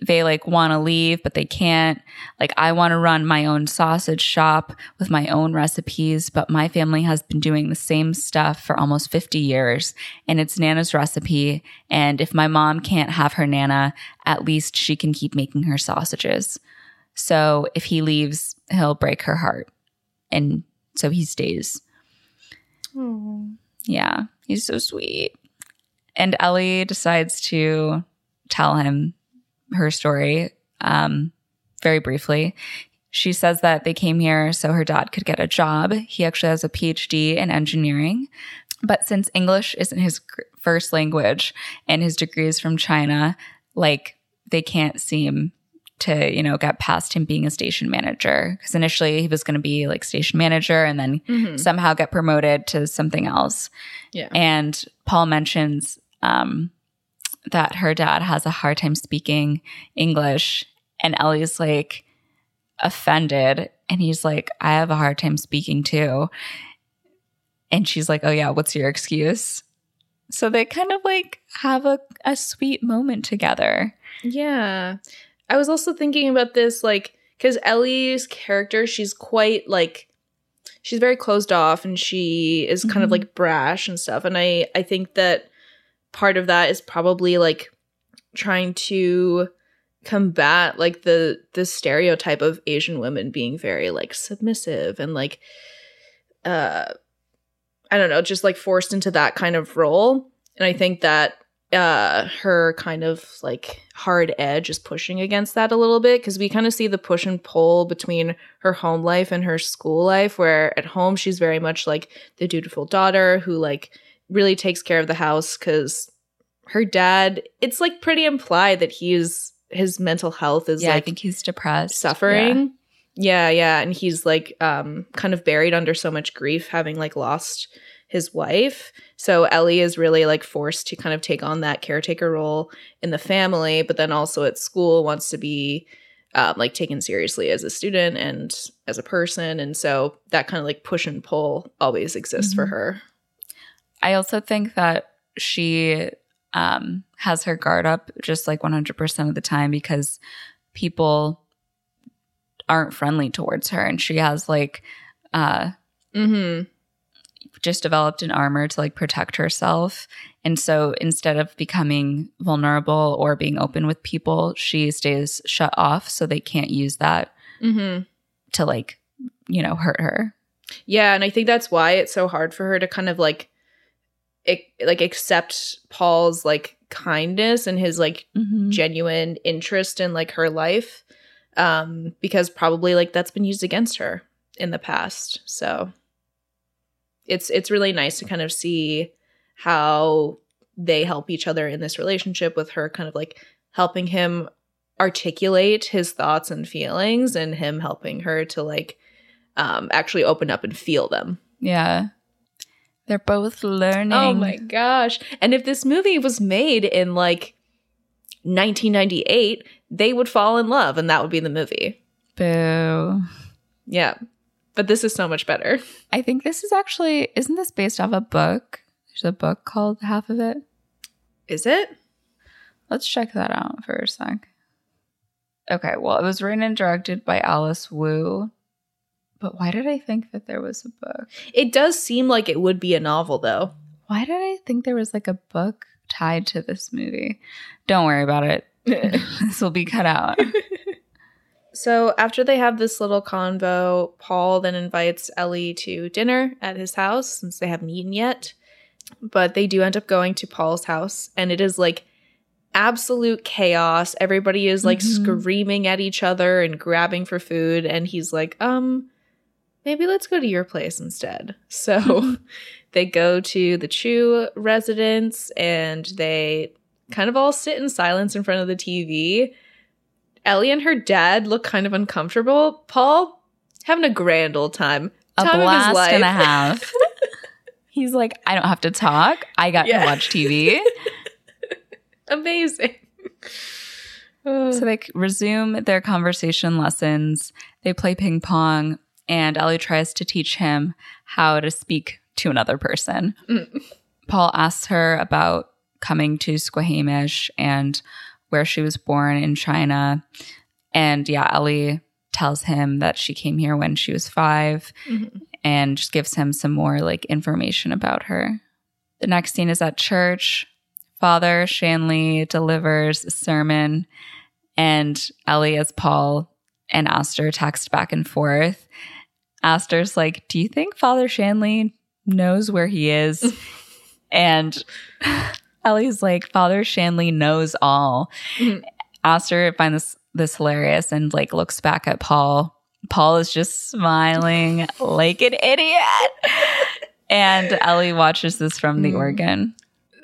they like want to leave, but they can't. Like, I want to run my own sausage shop with my own recipes, but my family has been doing the same stuff for almost 50 years and it's Nana's recipe. And if my mom can't have her Nana, at least she can keep making her sausages. So if he leaves, he'll break her heart. And so he stays. Yeah, he's so sweet. And Ellie decides to tell him her story um, very briefly. She says that they came here so her dad could get a job. He actually has a PhD in engineering. But since English isn't his gr- first language and his degree is from China, like they can't seem to, you know, get past him being a station manager. Because initially he was going to be like station manager and then Mhm. somehow get promoted to something else. Yeah. And Paul mentions um, that her dad has a hard time speaking English. And Ellie's like offended. And he's like, I have a hard time speaking too. And she's like, Oh, yeah, what's your excuse? So they kind of like have a, a sweet moment together. Yeah. I was also thinking about this, like, because Ellie's character, she's quite like, she's very closed off and she is kind of Mhm. like brash and stuff. And I, I think that part of that is probably like trying to combat like the the stereotype of Asian women being very like submissive and like uh I don't know, just like forced into that kind of role. And I think that uh her kind of like hard edge is pushing against that a little bit because we kind of see the push and pull between her home life and her school life where at home she's very much like the dutiful daughter who like really takes care of the house because her dad it's like pretty implied that he's his mental health is yeah, I think he's depressed. suffering. Yeah. yeah, and he's like um kind of buried under so much grief having like lost his wife. So Ellie is really like forced to kind of take on that caretaker role in the family, but then also at school wants to be um, like taken seriously as a student and as a person, and so that kind of like push and pull always exists for Mhm. her. I also think that she um, has her guard up just like 100% of the time because people aren't friendly towards her. And she has like uh, Mm-hmm. just developed an armor to like protect herself. And so instead of becoming vulnerable or being open with people, she stays shut off so they can't use that Mm-hmm. to like, you know, hurt her. Yeah, and I think that's why it's so hard for her to kind of like like accept Paul's like kindness and his like Mhm. genuine interest in like her life um because probably like that's been used against her in the past. So it's it's really nice to kind of see how they help each other in this relationship with her kind of like helping him articulate his thoughts and feelings and him helping her to like um actually open up and feel them. Yeah. They're both learning. Oh my gosh. And if this movie was made in like 1998, they would fall in love and that would be the movie. Boo. Yeah. But this is so much better. I think this is actually isn't this based off a book? There's a book called Half of It. Is it? Let's check that out for a sec. Okay, well, it was written and directed by Alice Wu. But why did I think that there was a book? It does seem like it would be a novel though. Why did I think there was like a book tied to this movie? Don't worry about it. this will be cut out. so after they have this little convo, Paul then invites Ellie to dinner at his house since they haven't eaten yet. But they do end up going to Paul's house and it is like absolute chaos. Everybody is like Mhm. screaming at each other and grabbing for food and he's like, "Um, maybe let's go to your place instead." So they go to the Chu residence and they kind of all sit in silence in front of the TV. Ellie and her dad look kind of uncomfortable. Paul having a grand old time. A Time blast and a half. He's like, I don't have to talk. I got Yeah. to watch TV. Amazing. So they resume their conversation lessons. They play ping pong, and Ellie tries to teach him how to speak to another person. Mm. Paul asks her about coming to Squamish and where she was born in China. And yeah, Ellie tells him that she came here when she was 5 Mhm. and just gives him some more like information about her. The next scene is at church. Father Shanley delivers a sermon, and Ellie, as Paul and Aster text back and forth. Aster's like, Do you think Father Shanley knows where he is? and Ellie's like, Father Shanley knows all. Mhm. Aster finds this, this hilarious and like looks back at Paul. Paul is just smiling like an idiot. And Ellie watches this from the Mm. organ.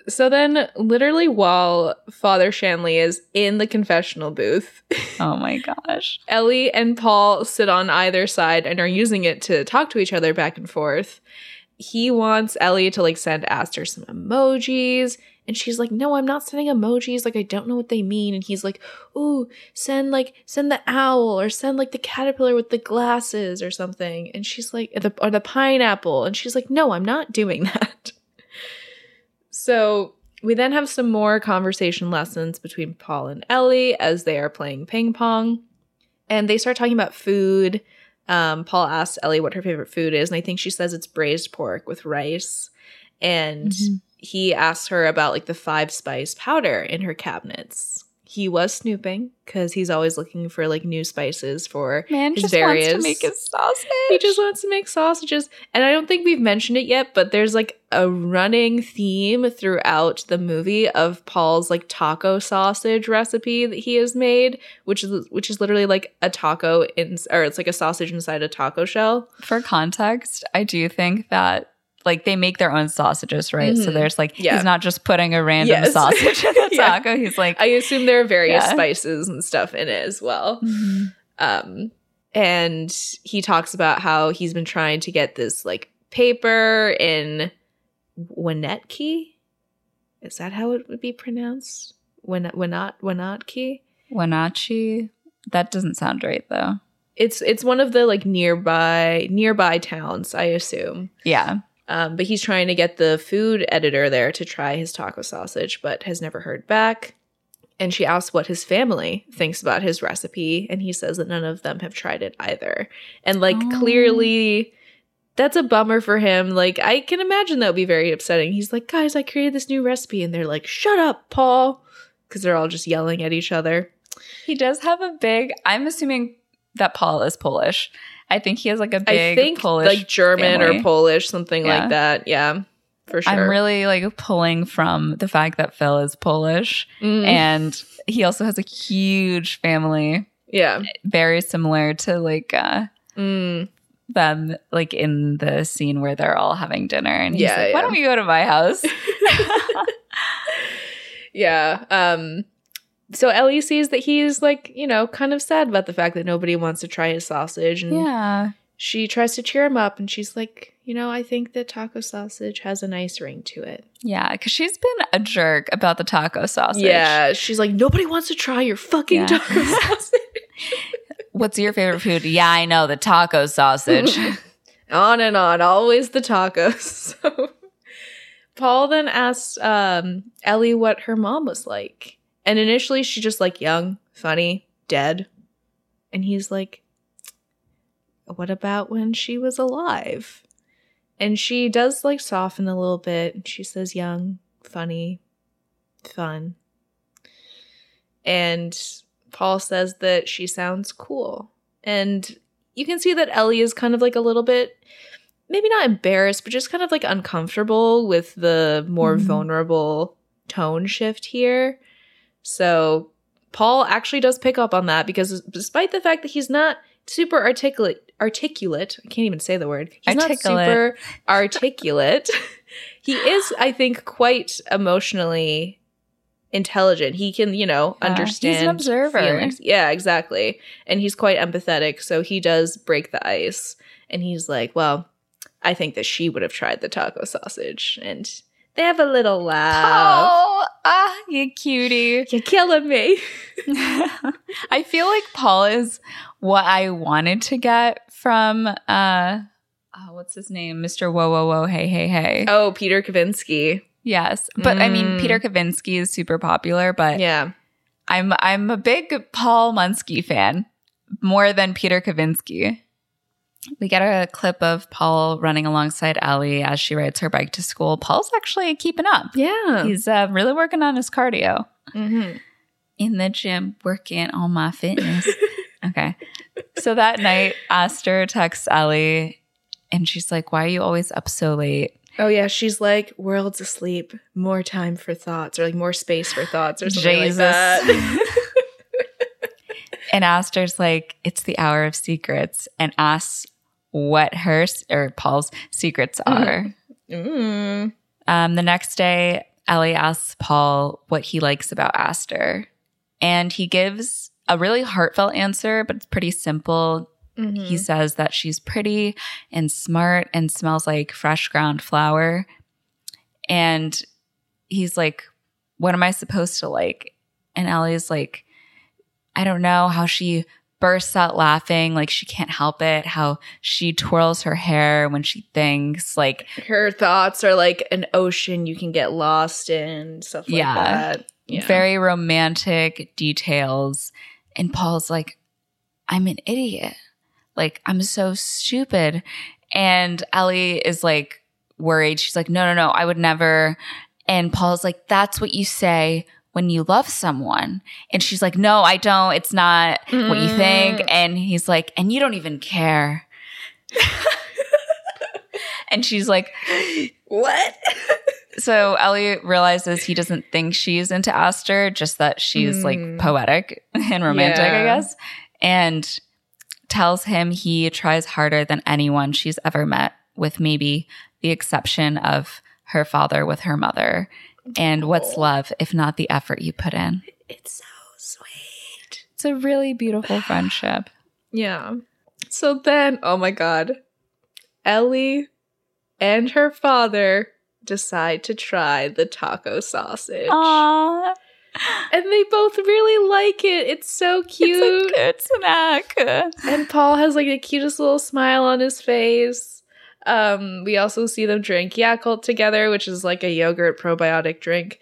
So then, literally, while Father Shanley is in the confessional booth, Oh my gosh. Ellie and Paul sit on either side and are using it to talk to each other back and forth. He wants Ellie to like send Aster some emojis. And she's like, no, I'm not sending emojis. Like, I don't know what they mean. And he's like, ooh, send like, send the owl or send like the caterpillar with the glasses or something. And she's like, the, or the pineapple. And she's like, no, I'm not doing that. So we then have some more conversation lessons between Paul and Ellie as they are playing ping pong. And they start talking about food. Um, Paul asks Ellie what her favorite food is, and I think she says it's braised pork with rice. And Mhm. he asks her about like the five spice powder in her cabinets. He was snooping because he's always looking for like new spices for Man his just various. wants to make his sausage. He just wants to make sausages. And I don't think we've mentioned it yet, but there's like a running theme throughout the movie of Paul's like taco sausage recipe that he has made, which is which is literally like a taco in or it's like a sausage inside a taco shell. For context, I do think that like they make their own sausages, right? So Mhm. there's like Yeah. he's not just putting a random Yes. sausage in the Yeah. taco. He's like I assume there are various Yeah. spices and stuff in it as well. Mhm. Um, and he talks about how he's been trying to get this like paper in Winnetkey. Is that how it would be pronounced? Win Winnot Winnotki? Wenatchee. That doesn't sound right though. It's it's one of the like nearby nearby towns, I assume. Yeah. Um, but he's trying to get the food editor there to try his taco sausage, but has never heard back. And she asks what his family thinks about his recipe, and he says that none of them have tried it either. And like Oh. clearly, that's a bummer for him. Like I can imagine that would be very upsetting. He's like, guys, I created this new recipe, and they're like, shut up, Paul, because they're all just yelling at each other. He does have a big I'm assuming that Paul is Polish. I think he has like a I big think Polish like German family. or Polish, something Yeah. like that. Yeah, for sure. I'm really like pulling from the fact that Phil is Polish Mm, and he also has a huge family, yeah. very similar to like uh Mm. them like in the scene where they're all having dinner and he's Yeah, like, Why yeah. don't we go to my house? yeah. Um so Ellie sees that he's like, you know, kind of sad about the fact that nobody wants to try his sausage and yeah. she tries to cheer him up and she's like, you know, I think that taco sausage has a nice ring to it. Yeah, because she's been a jerk about the taco sausage. Yeah, she's like, nobody wants to try your fucking Yeah. taco sausage. What's your favorite food? Yeah, I know the taco sausage. on and on, always the tacos. So Paul then asks um, Ellie what her mom was like. And initially she's just like young, funny, dead. And he's like, What about when she was alive? And she does like soften a little bit. She says, Young, funny, fun. And Paul says that she sounds cool. And you can see that Ellie is kind of like a little bit, maybe not embarrassed, but just kind of like uncomfortable with the more Mhm. vulnerable tone shift here. So Paul actually does pick up on that because despite the fact that he's not super articulate, articulate, I can't even say the word. He's Articulate. not super articulate. he is, I think, quite emotionally intelligent. He can, you know, Yeah, he's an understand observer. feelings. Yeah, exactly. And he's quite empathetic, so he does break the ice. And he's like, "Well, I think that she would have tried the taco sausage." And they have a little laugh. oh, ah, you cutie. You're killing me. I feel like Paul is what I wanted to get from uh oh, what's his name? Mr. Whoa, whoa, whoa, hey, hey, hey. Oh, Peter Kavinsky. Yes. But I mean, Mm. Peter Kavinsky is super popular, but Yeah. I'm I'm a big Paul Munsky fan, more than Peter Kavinsky. We get a clip of Paul running alongside Ellie as she rides her bike to school. Paul's actually keeping up. Yeah. He's uh, really working on his cardio Mhm. in the gym, working on my fitness. okay. So that night, Aster texts Ellie and she's like, Why are you always up so late? Oh yeah, she's like worlds asleep, more time for thoughts, or like more space for thoughts, or something like that. and Aster's like, It's the hour of secrets, and asks what her or Paul's secrets are. mm. Um, the next day, Ellie asks Paul what he likes about Aster, and he gives a really heartfelt answer, but it's pretty simple. Mhm. He says that she's pretty and smart and smells like fresh ground flour. And he's like, What am I supposed to like? And Ellie's like, I don't know how she bursts out laughing, like she can't help it, how she twirls her hair when she thinks, like, her thoughts are like an ocean you can get lost in, stuff like Yeah. that. Yeah. very romantic details. And Paul's like, I'm an idiot. Like, I'm so stupid. And Ellie is like worried. She's like, no, no, no, I would never. And Paul's like, that's what you say when you love someone. And she's like, no, I don't. It's not what you think. Mm. And he's like, and you don't even care. and she's like, what? so Ellie realizes he doesn't think she's into Aster, just that she's like Mm. poetic and romantic, I guess. And tells him he tries harder than anyone she's ever met, with maybe the exception of her father with her mother. And what's love if not the effort you put in? It's so sweet. It's a really beautiful friendship. Yeah. So then, oh my god, Ellie and her father decide to try the taco sausage. Aww. And they both really like it. It's so cute. It's a good snack. and Paul has like the cutest little smile on his face. Um, we also see them drink Yakult together, which is like a yogurt probiotic drink.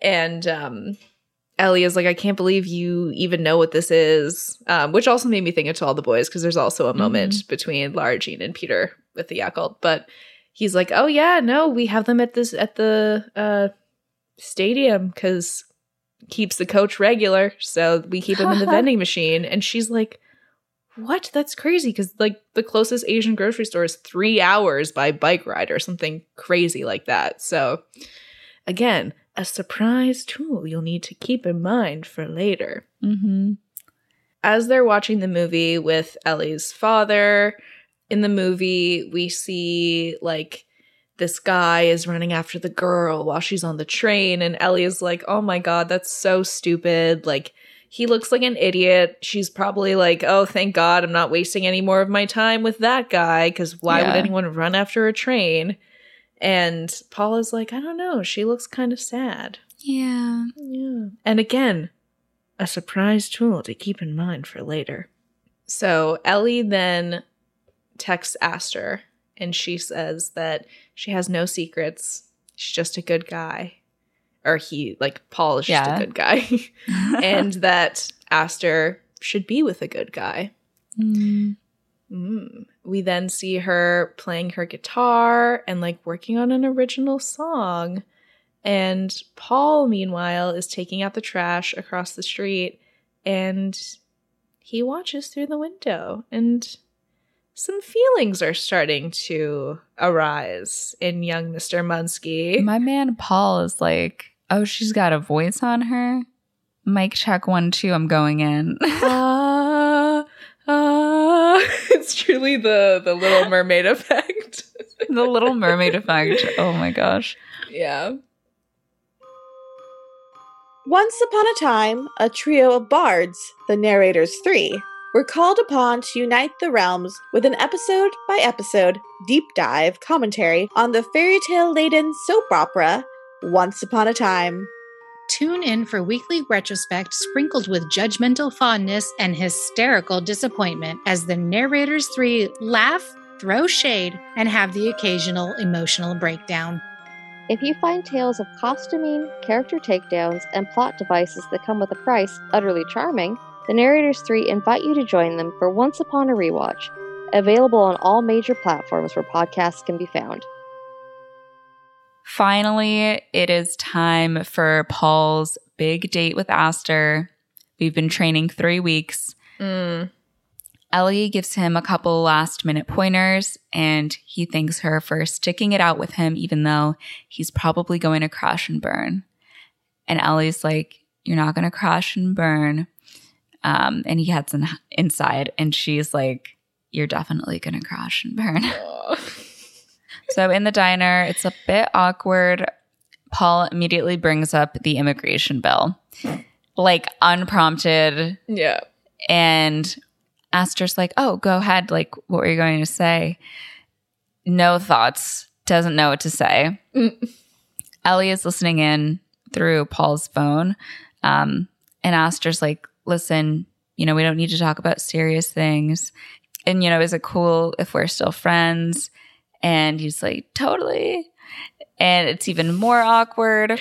And um, Ellie is like, I can't believe you even know what this is. Um, which also made me think of To All the Boys because there's also a moment between Lara Jean and Peter with the Yakult. But he's like, Oh yeah, no, we have them at this at the uh, stadium because keeps the coach regular, so we keep him in the vending machine. And she's like, "What? That's crazy!" Because like the closest Asian grocery store is three hours by bike ride or something crazy like that. So again, a surprise tool you'll need to keep in mind for later. mm-hmm. As they're watching the movie with Ellie's father, in the movie we see like this guy is running after the girl while she's on the train and Ellie is like, "Oh my god, that's so stupid." Like he looks like an idiot. She's probably like, "Oh, thank god I'm not wasting any more of my time with that guy cuz why would anyone run after a train?" And Paul is like, "I don't know, she looks kind of sad." Yeah. Yeah. And again, a surprise tool to keep in mind for later. So Ellie then texts Aster and she says that she has no secrets. She's just a good guy. Or he, like, Paul is just Yeah. a good guy. and that Aster should be with a good guy. Mm. Mm. We then see her playing her guitar and like working on an original song. And Paul, meanwhile, is taking out the trash across the street and he watches through the window and some feelings are starting to arise in young Mr. Munsky. My man Paul is like, oh, she's got a voice on her. Mic check one, two, I'm going in. Ah, ah. it's truly the the little mermaid effect. the little mermaid effect. Oh my gosh. yeah. Once upon a time, a trio of bards, the Narrators Three, were called upon to unite the realms with an episode by episode deep dive commentary on the fairy tale laden soap opera Once Upon a Time. Tune in for weekly retrospect sprinkled with judgmental fondness and hysterical disappointment as the narrators three laugh, throw shade, and have the occasional emotional breakdown. If you find tales of costuming, character takedowns, and plot devices that come with a price utterly charming, the Narrators 3 invite you to join them for Once Upon a Rewatch, available on all major platforms where podcasts can be found. Finally, it is time for Paul's big date with Aster. We've been training three weeks. Mm. Ellie gives him a couple last minute pointers and he thanks her for sticking it out with him, even though he's probably going to crash and burn. And Ellie's like, You're not going to crash and burn. Um, and he heads in, inside and she's like, You're definitely going to crash and burn. so in the diner, it's a bit awkward. Paul immediately brings up the immigration bill, like unprompted. Yeah. And Aster's like, oh, go ahead. Like, what were you going to say? No thoughts. Doesn't know what to say. Mm. Ellie is listening in through Paul's phone. Um, and Aster's like, listen, you know, we don't need to talk about serious things. And, you know, is it cool if we're still friends? And he's like, totally. And it's even more awkward.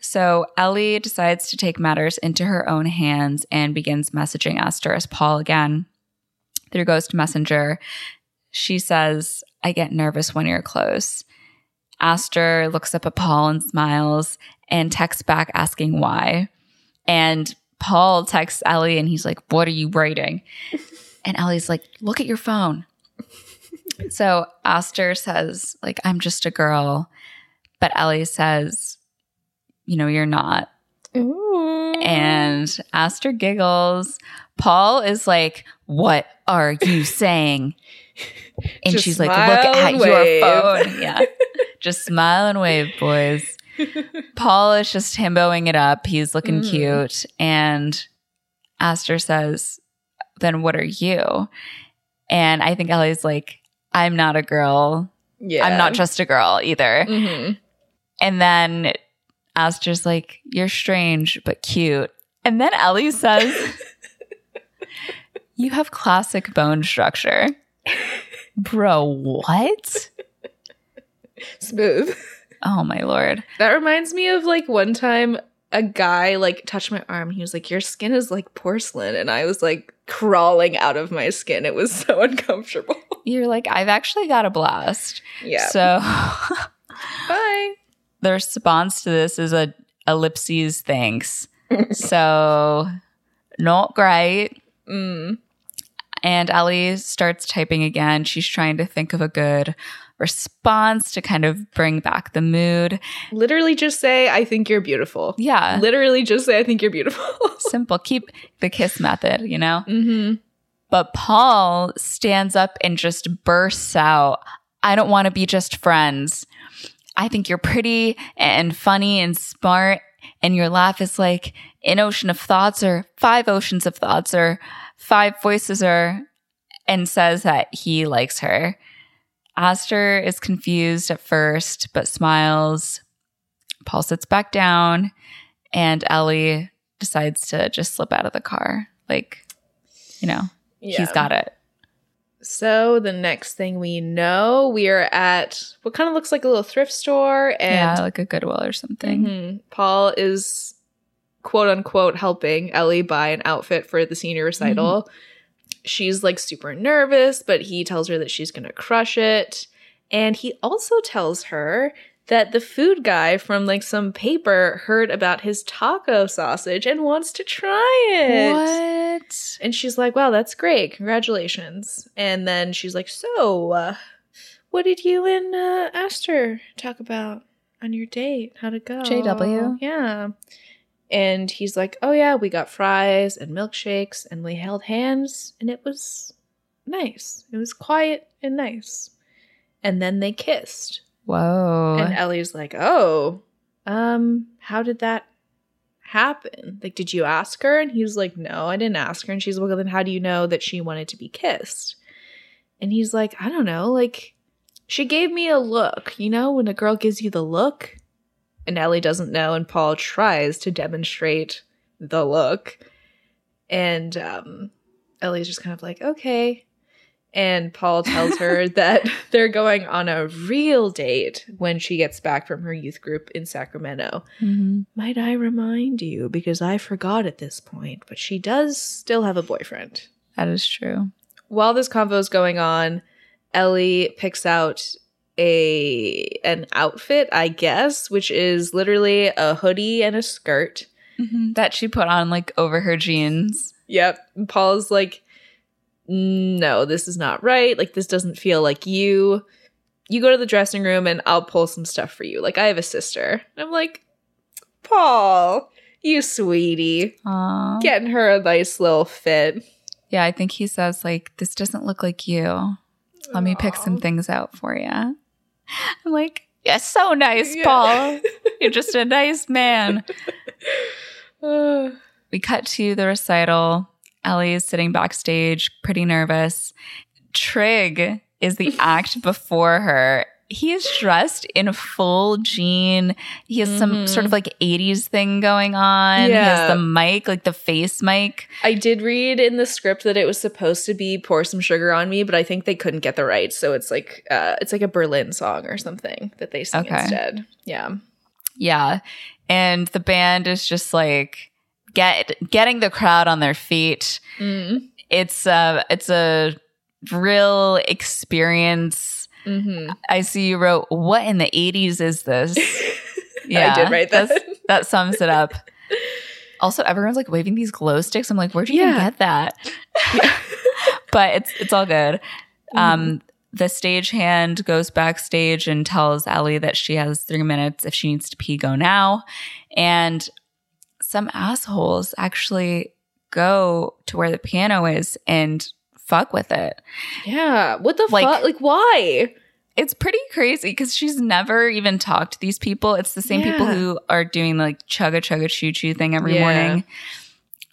So Ellie decides to take matters into her own hands and begins messaging Aster as Paul again through Ghost Messenger. She says, I get nervous when you're close. Aster looks up at Paul and smiles and texts back asking why. And Paul texts Ellie and he's like, What are you writing? And Ellie's like, Look at your phone. so Aster says, like, I'm just a girl. But Ellie says, You know, you're not. Ooh. And Aster giggles. Paul is like, What are you saying? And Just she's like, Look at and your phone. Yeah. Just smile and wave, boys. Paul is just himboing it up. He's looking Mhm. cute. And Aster says, Then what are you? And I think Ellie's like, I'm not a girl. yeah. I'm not just a girl either. hmm And then Aster's like, You're strange, but cute. And then Ellie says, You have classic bone structure. Bro, what? Smooth. Oh my lord. That reminds me of like one time a guy like touched my arm. He was like, "Your skin is like porcelain," and I was like crawling out of my skin. It was so uncomfortable. You're like, I've actually got a blast. yeah. So Bye. the response to this is a ellipses thanks. so not great. Mm. And Ellie starts typing again. She's trying to think of a good response to kind of bring back the mood. Literally, just say, "I think you're beautiful." Yeah. Literally, just say, "I think you're beautiful." Simple. Keep the kiss method, you know? mm-hmm. But Paul stands up and just bursts out I don't want to be just friends. I think you're pretty and funny and smart. And your laugh is like an ocean of thoughts or five oceans of thoughts or five voices or, and says that he likes her. Aster is confused at first, but smiles. Paul sits back down and Ellie decides to just slip out of the car. Like, you know, he's got it. So the next thing we know, we are at what kind of looks like a little thrift store, and yeah, like a Goodwill or something. Mhm. Paul is quote unquote helping Ellie buy an outfit for the senior recital. She's like super nervous, but he tells her that she's gonna crush it. And he also tells her that the food guy from like some paper heard about his taco sausage and wants to try it. What? And she's like, wow, that's great. Congratulations. And then she's like, so, uh, what did you and uh, Aster talk about on your date? How'd it go? JW? Yeah. And he's like, oh, yeah, we got fries and milkshakes and we held hands and it was nice. It was quiet and nice. And then they kissed. Whoa. And Ellie's like, "Oh, um, how did that happen? Like, did you ask her?" And he's like, "No, I didn't ask her." And she's like, "Well, then how do you know that she wanted to be kissed?" And he's like, "I don't know. Like, she gave me a look. You know, when a girl gives you the look." And Ellie doesn't know, and Paul tries to demonstrate the look, and um, Ellie's just kind of like, "Okay." And Paul tells her that they're going on a real date when she gets back from her youth group in Sacramento. Mm-hmm. Might I remind you, because I forgot at this point, but she does still have a boyfriend. That is true. While this convo is going on, Ellie picks out a an outfit, I guess, which is literally a hoodie and a skirt. Mm-hmm. That she put on like over her jeans. Yep. And Paul's like, no, this is not right. Like, this doesn't feel like you. You go to the dressing room and I'll pull some stuff for you. Like, I have a sister. And I'm like, Paul, you sweetie. Aww. Getting her a nice little fit. Yeah, I think he says like this doesn't look like you. Let me pick some things out for you. I'm like, you're so nice, Yeah. Paul. You're just a nice man. We cut to the recital. Ellie is sitting backstage, pretty nervous. Trig is the act before her. He is dressed in a full jean. He has some Mhm. sort of like 80s thing going on. He has the mic, like the face mic. I did read in the script that it was supposed to be "Pour Some Sugar on Me," but I think they couldn't get the rights, so it's like uh, it's like a Berlin song or something that they sing Okay. instead. Yeah, Yeah. And the band is just like get getting the crowd on their feet. mm. It's a it's a real experience. Hmm I see you wrote what in the 80s is this? Yeah. I did write that. that sums it up. Also, everyone's like waving these glow sticks. I'm like, where'd you even get that? but it's it's all good. Mm-hmm. Um, the stagehand goes backstage and tells Ellie that she has three minutes. If she needs to pee, go now. And some assholes actually go to where the piano is and fuck with it. yeah. What the Like- fuck? Like, why? It's pretty crazy because she's never even talked to these people. It's the same people who are doing the like chugga chugga choo choo thing every Yeah. morning.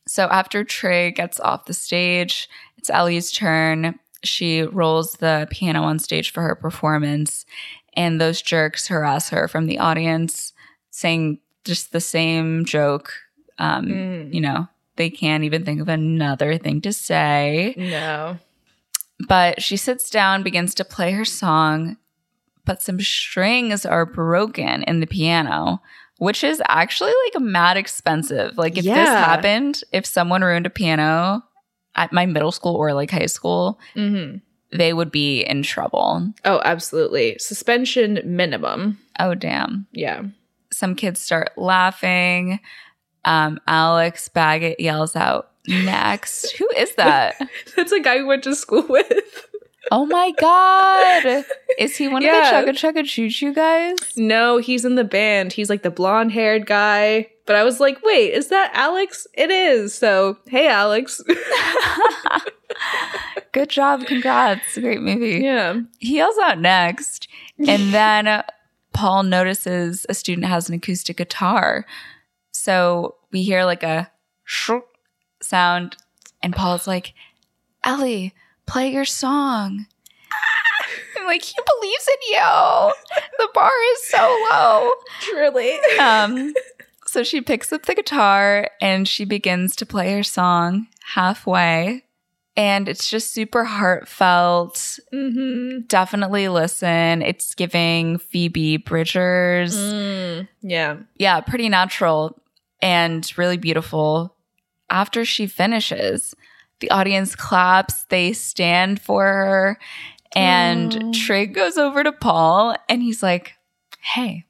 So after Trey gets off the stage, it's Ellie's turn. She rolls the piano on stage for her performance, and those jerks harass her from the audience, saying just the same joke. Um, Mm. You know, they can't even think of another thing to say. No. But she sits down, begins to play her song, but some strings are broken in the piano, which is actually like mad expensive. Like if this happened, if someone ruined a piano at my middle school or like high school, hmm they would be in trouble. Oh, absolutely. Suspension minimum. Oh damn. Yeah. Some kids start laughing. Um, Alex Baggett yells out, Next. Who is that? That's a guy we went to school with. Oh my god. Is he one Yeah. of the chugga chugga choo choo guys? No, he's in the band. He's like the blonde haired guy. But I was like, wait, is that Alex? It is. So, hey, Alex. Good job. Congrats. Great movie. yeah. He yells out next. And then Paul notices a student has an acoustic guitar. So we hear like a sound. And Paul's like, Ellie, play your song. I'm like, he believes in you. The bar is so low. Truly. Um, so she picks up the guitar and she begins to play her song halfway. And it's just super heartfelt. hmm Definitely listen. It's giving Phoebe Bridgers. Mm, yeah. Yeah, pretty natural and really beautiful. After she finishes, the audience claps, they stand for her. And Aw. Trig goes over to Paul and he's like, Hey,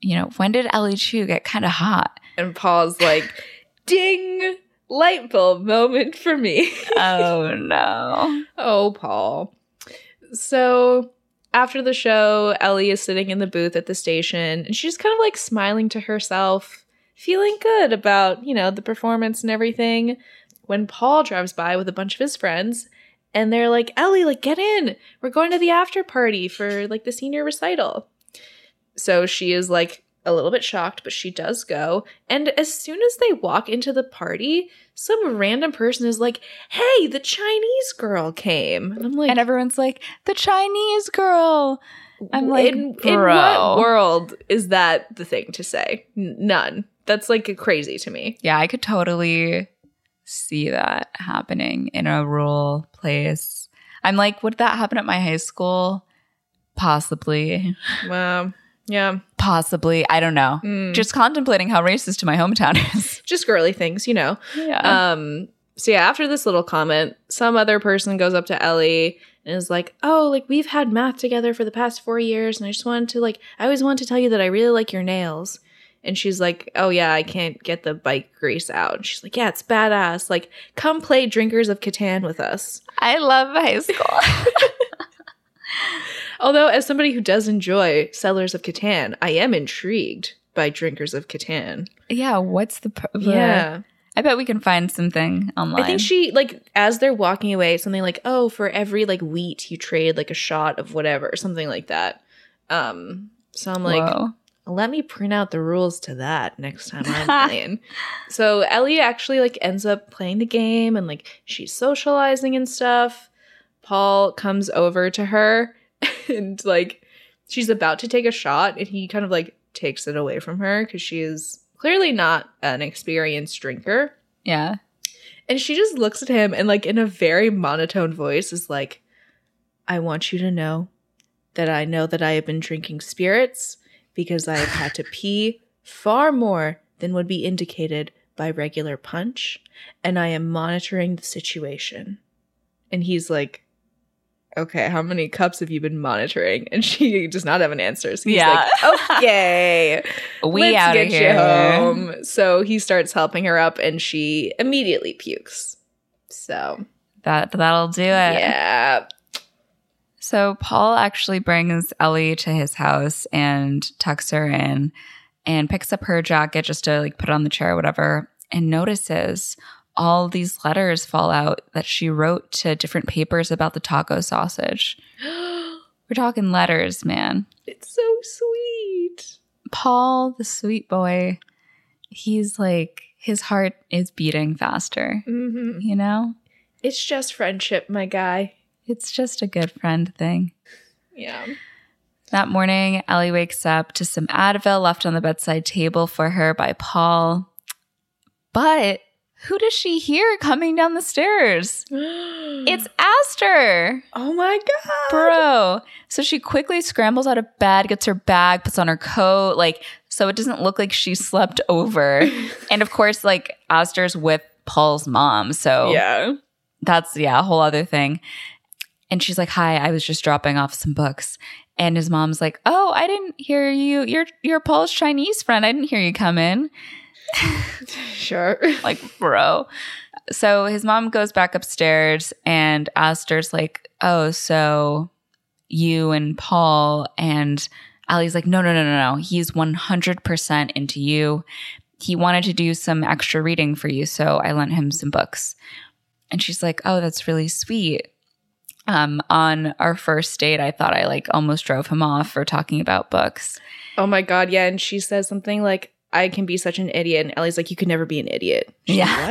you know, when did Ellie Chu get kind of hot? And Paul's like, ding, light bulb moment for me. oh no. oh, Paul. So after the show, Ellie is sitting in the booth at the station and she's kind of like smiling to herself, feeling good about, you know, the performance and everything. When Paul drives by with a bunch of his friends and they're like, Ellie, like, get in. We're going to the after party for like the senior recital. So she is like a little bit shocked, but she does go. And as soon as they walk into the party, some random person is like, Hey, the Chinese girl came. And I'm like, And everyone's like, the Chinese girl. I'm like, in, in what world is that the thing to say? N- none. That's like crazy to me. Yeah, I could totally see that happening in a rural place. I'm like, would that happen at my high school? Possibly. Wow. Yeah. Possibly. I don't know. Mm. Just contemplating how racist to my hometown is. just girly things, you know. Yeah. Um so yeah, after this little comment, some other person goes up to Ellie and is like, "Oh, like we've had math together for the past 4 years and I just wanted to like I always wanted to tell you that I really like your nails." And she's like, "Oh yeah, I can't get the bike grease out." And she's like, "Yeah, it's badass. Like come play Drinkers of Catan with us." I love high school. Although as somebody who does enjoy Settlers of Catan, I am intrigued by Drinkers of Catan. yeah. What's the, pro- Yeah. I bet we can find something online. I think she like as they're walking away, something like, "Oh, for every like wheat, you trade like a shot of whatever, something like that." Um, so I'm like, Whoa. Let me print out the rules to that next time I'm playing. So Ellie actually like ends up playing the game and like she's socializing and stuff. Paul comes over to her and like she's about to take a shot and he kind of like takes it away from her because she is clearly not an experienced drinker. Yeah. And she just looks at him and, like, in a very monotone voice, is like, I want you to know that I know that I have been drinking spirits because I have had to pee far more than would be indicated by regular punch. And I am monitoring the situation. And he's like, Okay, how many cups have you been monitoring? And she does not have an answer. So he's Yeah. like, Okay. We Let's out get of you here. home. So he starts helping her up, and she immediately pukes. So That that'll do it. yeah, So Paul actually brings Ellie to his house and tucks her in and picks up her jacket just to like put it on the chair or whatever and notices all these letters fall out that she wrote to different papers about the taco sausage. We're talking letters, man. it's so sweet. Paul, the sweet boy, he's like his heart is beating faster, hmm you know? It's just friendship, my guy. It's just a good friend thing. Yeah. That morning, Ellie wakes up to some Advil left on the bedside table for her by Paul. But who does she hear coming down the stairs? It's Aster, oh my god, bro. So she quickly scrambles out of bed, gets her bag, puts on her coat, like, so it doesn't look like she slept over. and of course, like, Aster's with Paul's mom. So Yeah. that's yeah a whole other thing and she's like hi i was just dropping off some books. And his mom's like oh i didn't hear you. You're you're paul's chinese friend i didn't hear you come in. Sure. like bro. So his mom goes back upstairs and aster's like oh so you and paul and Ali's like no no no no no. He's 100% into you. He wanted to do some extra reading for you so i lent him some books. And she's like oh that's really sweet um, on our first date i thought i like almost drove him off for talking about books Oh my god, yeah. And she says something like, I can be such an idiot. And Ellie's like, You could never be an idiot. She's like, Yeah.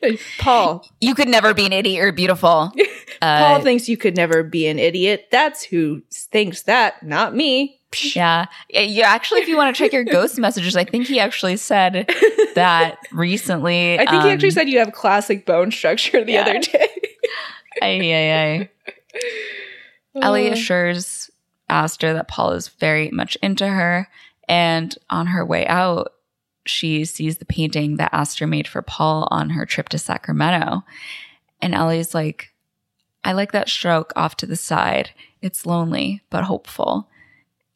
what? Paul. you could never be an idiot or beautiful uh, Paul thinks you could never be an idiot. That's who thinks that, not me. Yeah. Yeah, You actually, if you want to check your ghost messages, I think he actually said that recently. I think he actually um, said you have classic bone structure the yeah. other day. Ay, ay, ay. Ellie Oh. assures Aster that Paul is very much into her. And on her way out, she sees the painting that Aster made for Paul on her trip to Sacramento. And Ellie's like, I like that stroke off to the side. It's lonely, but hopeful.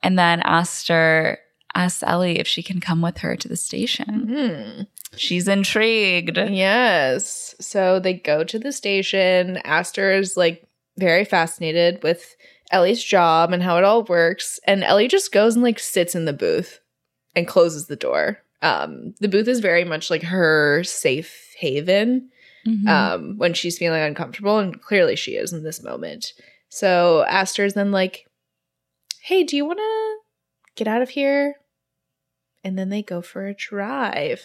And then Aster asks Ellie if she can come with her to the station. Mhm. She's intrigued. Yes. So they go to the station. Aster is like very fascinated with Ellie's job and how it all works. And Ellie just goes and like sits in the booth and closes the door. Um, the booth is very much like her safe haven Mhm. um, when she's feeling uncomfortable, and clearly she is in this moment. So Aster's then like, "Hey, do you want to get out of here?" And then they go for a drive.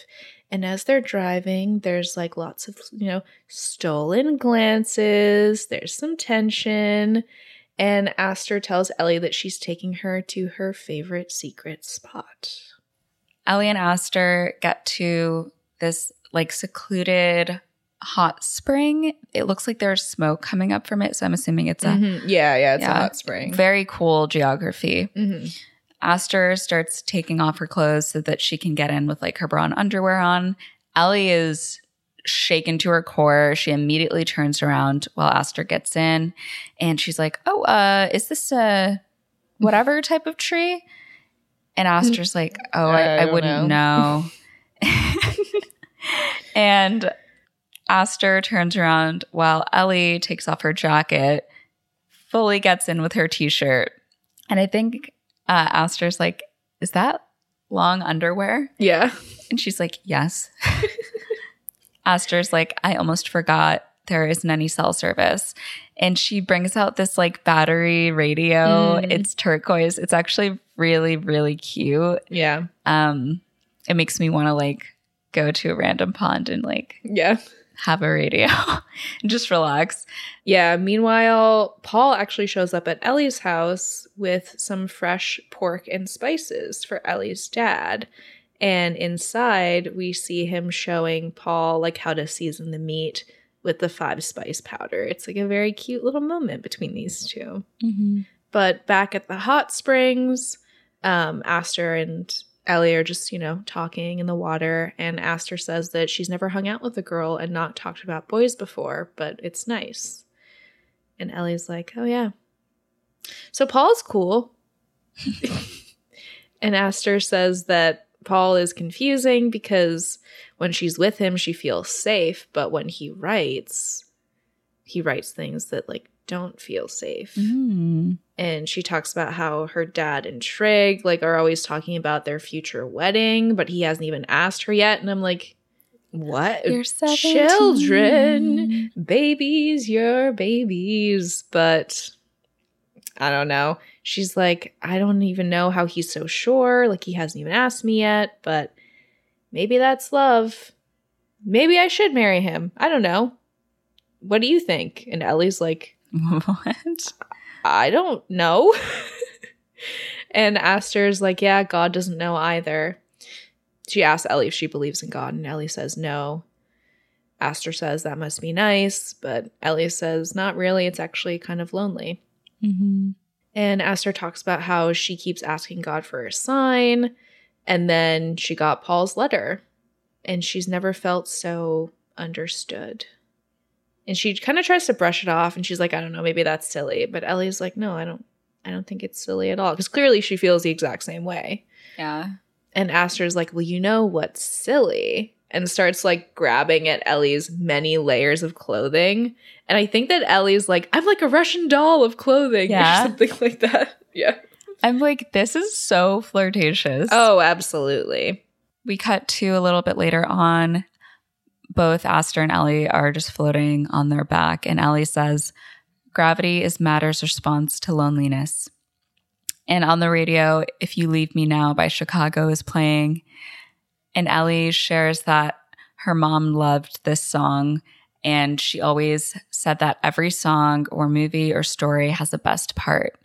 And as they're driving, there's like lots of, you know, stolen glances, there's some tension. And Aster tells Ellie that she's taking her to her favorite secret spot. Ellie and Aster get to this like secluded hot spring. It looks like there's smoke coming up from it, so I'm assuming it's a Mhm. Yeah, yeah, it's Yeah. a hot spring. very cool geography. Mhm. Aster starts taking off her clothes so that she can get in with like her bra and underwear on. Ellie is shaken to her core. She immediately turns around while Aster gets in and she's like, Oh, uh, is this a whatever type of tree? And Aster's like, Oh, I, I I don't wouldn't know. and Aster turns around while Ellie takes off her jacket, fully gets in with her t shirt. And I think uh, Aster's like, Is that long underwear? Yeah. And she's like, Yes. Aster's like, I almost forgot there isn't any cell service. And she brings out this like battery radio. Mm. It's turquoise. It's actually really, really cute. Yeah. Um, it makes me want to like go to a random pond and like Yeah. Have a radio and just relax. Yeah. Meanwhile, Paul actually shows up at Ellie's house with some fresh pork and spices for Ellie's dad. And inside, we see him showing Paul like how to season the meat with the five spice powder. It's like a very cute little moment between these two. But back at the hot springs, um, Aster and Ellie are just, you know, talking in the water. And Aster says that she's never hung out with a girl and not talked about boys before, but it's nice. And Ellie's like, oh, yeah. So Paul's cool. and Aster says that Paul is confusing because when she's with him, she feels safe. But when he writes, he writes things that, like, don't feel safe Mm. and she talks about how her dad and Trig like are always talking about their future wedding, but he hasn't even asked her yet. And I'm like, what? You're 17. Children, babies, your babies. But I don't know. She's like, I don't even know how he's so sure. Like he hasn't even asked me yet, but maybe that's love. Maybe I should marry him. I don't know. What do you think? And Ellie's like, what? I don't know. and Aster's like, yeah, God doesn't know either. She asks Ellie if she believes in God, and Ellie says no. Aster says that must be nice, but Ellie says not really. It's actually kind of lonely. Mm-hmm. And Aster talks about how she keeps asking God for a sign, and then she got Paul's letter, and she's never felt so understood. And she kind of tries to brush it off, and she's like, "I don't know, maybe that's silly." But Ellie's like, "No, I don't. I don't think it's silly at all." Because clearly she feels the exact same way. Yeah. And Aster's like, "Well, you know what's silly?" And starts like grabbing at Ellie's many layers of clothing. And I think that Ellie's like, "I'm like a Russian doll of clothing," Yeah. or something like that. Yeah. I'm like, this is so flirtatious. Oh, absolutely. we cut to a little bit later on. Both Aster and Ellie are just floating on their back, and Ellie says, Gravity is matter's response to loneliness. And on the radio, If You Leave Me Now by Chicago is playing. And Ellie shares that her mom loved this song, and she always said that every song or movie or story has a best part.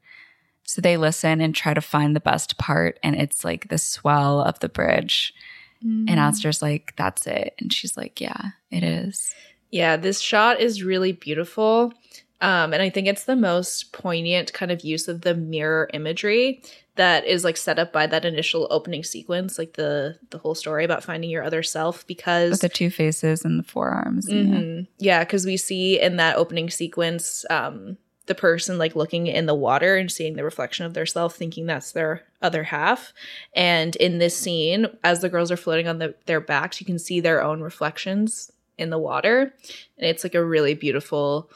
So they listen and try to find the best part, and it's like the swell of the bridge. And Aster's like, that's it. And she's like, yeah, it is. Yeah, this shot is really beautiful. Um, and I think it's the most poignant kind of use of the mirror imagery that is like set up by that initial opening sequence, like the the whole story about finding your other self. Because With the two faces and the forearms. Yeah. Mhm. Yeah, because we see in that opening sequence um, the person like looking in the water and seeing the reflection of their self, thinking that's their other half. And in this scene, as the girls are floating on the, their backs, you can see their own reflections in the water. And it's like a really beautiful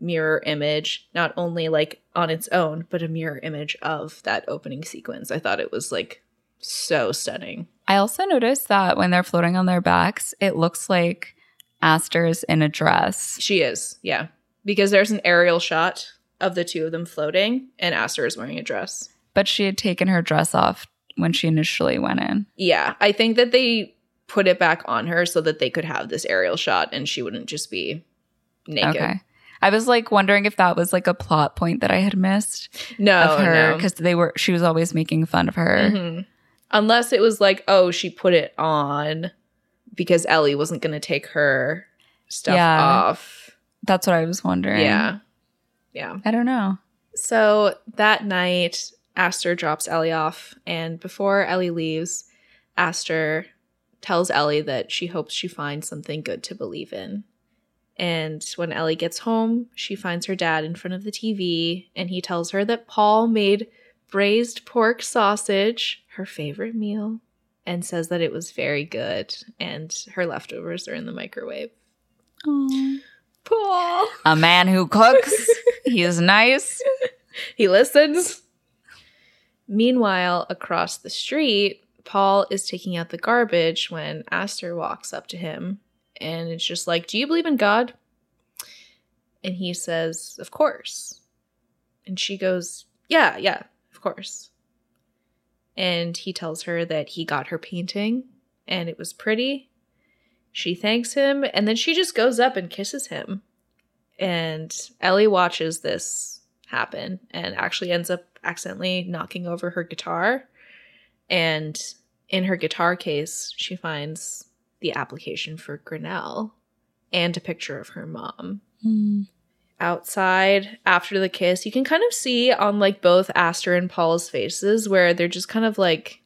mirror image, not only like on its own, but a mirror image of that opening sequence. I thought it was like so stunning. I also noticed that when they're floating on their backs, it looks like Aster's in a dress. She is, yeah. Because there's an aerial shot of the two of them floating, and Aster is wearing a dress. But she had taken her dress off when she initially went in. Yeah, I think that they put it back on her so that they could have this aerial shot and she wouldn't just be naked. Okay. I was like wondering if that was like a plot point that I had missed No, of her no. because they were she was always making fun of her. Mhm. Unless it was like, oh, she put it on because Ellie wasn't going to take her stuff Yeah. off. That's what I was wondering. Yeah. Yeah. I don't know. So that night, Aster drops Ellie off, and before Ellie leaves, Aster tells Ellie that she hopes she finds something good to believe in. And when Ellie gets home, she finds her dad in front of the TV, and he tells her that Paul made braised pork sausage, her favorite meal, and says that it was very good, and her leftovers are in the microwave. Paul! A man who cooks. he is nice. He listens. Meanwhile, across the street, Paul is taking out the garbage when Aster walks up to him and it's just like, Do you believe in God? And he says, Of course. And she goes, Yeah, yeah, of course. And he tells her that he got her painting and it was pretty. She thanks him and then she just goes up and kisses him. And Ellie watches this happen and actually ends up accidentally knocking over her guitar. And in her guitar case, she finds the application for Grinnell and a picture of her mom. Hmm. Outside after the kiss, you can kind of see on like both Aster and Paul's faces where they're just kind of like,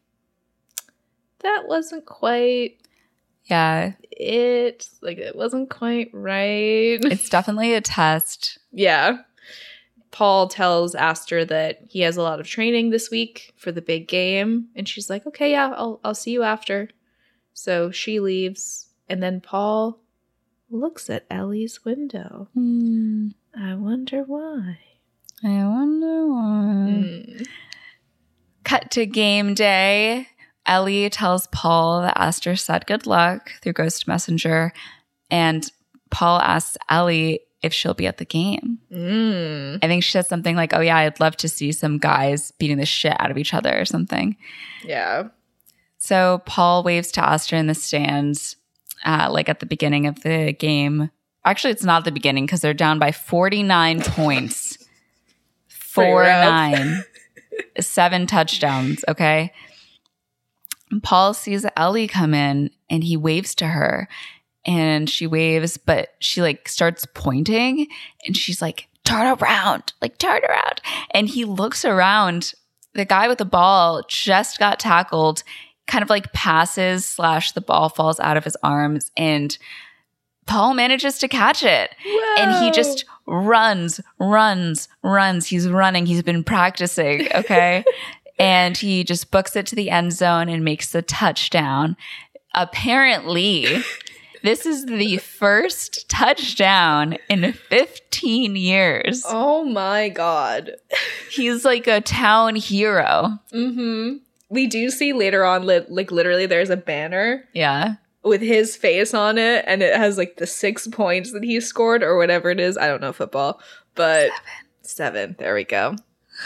that wasn't quite Yeah. it. Like, it wasn't quite right. It's definitely a test. Yeah. Paul tells Aster that he has a lot of training this week for the big game, and she's like, "Okay, yeah, I'll I'll see you after." So she leaves, and then Paul looks at Ellie's window. I wonder why. I wonder why. Hmm. Cut to game day. Ellie tells Paul that Aster said good luck through Ghost Messenger, and Paul asks Ellie if she'll be at the game. Mm. I think she said something like, "Oh yeah, I'd love to see some guys beating the shit out of each other" or something. Yeah. So Paul waves to Aster in the stands, uh, like at the beginning of the game. Actually, it's not the beginning because they're down by 49 points. Four nine, seven touchdowns. Okay. Paul sees Ellie come in and he waves to her and she waves, but she like starts pointing and she's like, turn around, like turn around. And he looks around. The guy with the ball just got tackled, kind of like passes slash the ball falls out of his arms and Paul manages to catch it. And he just runs, runs, runs. He's running. He's been practicing. Okay. and he just books it to the end zone and makes the touchdown. Apparently, this is the first touchdown in 15 years. Oh my god. He's like a town hero. Mm-hmm. We do see later on, li- like literally, there's a banner Yeah. with his face on it and it has like the six points that he scored or whatever it is. I don't know football, but seven. There we go.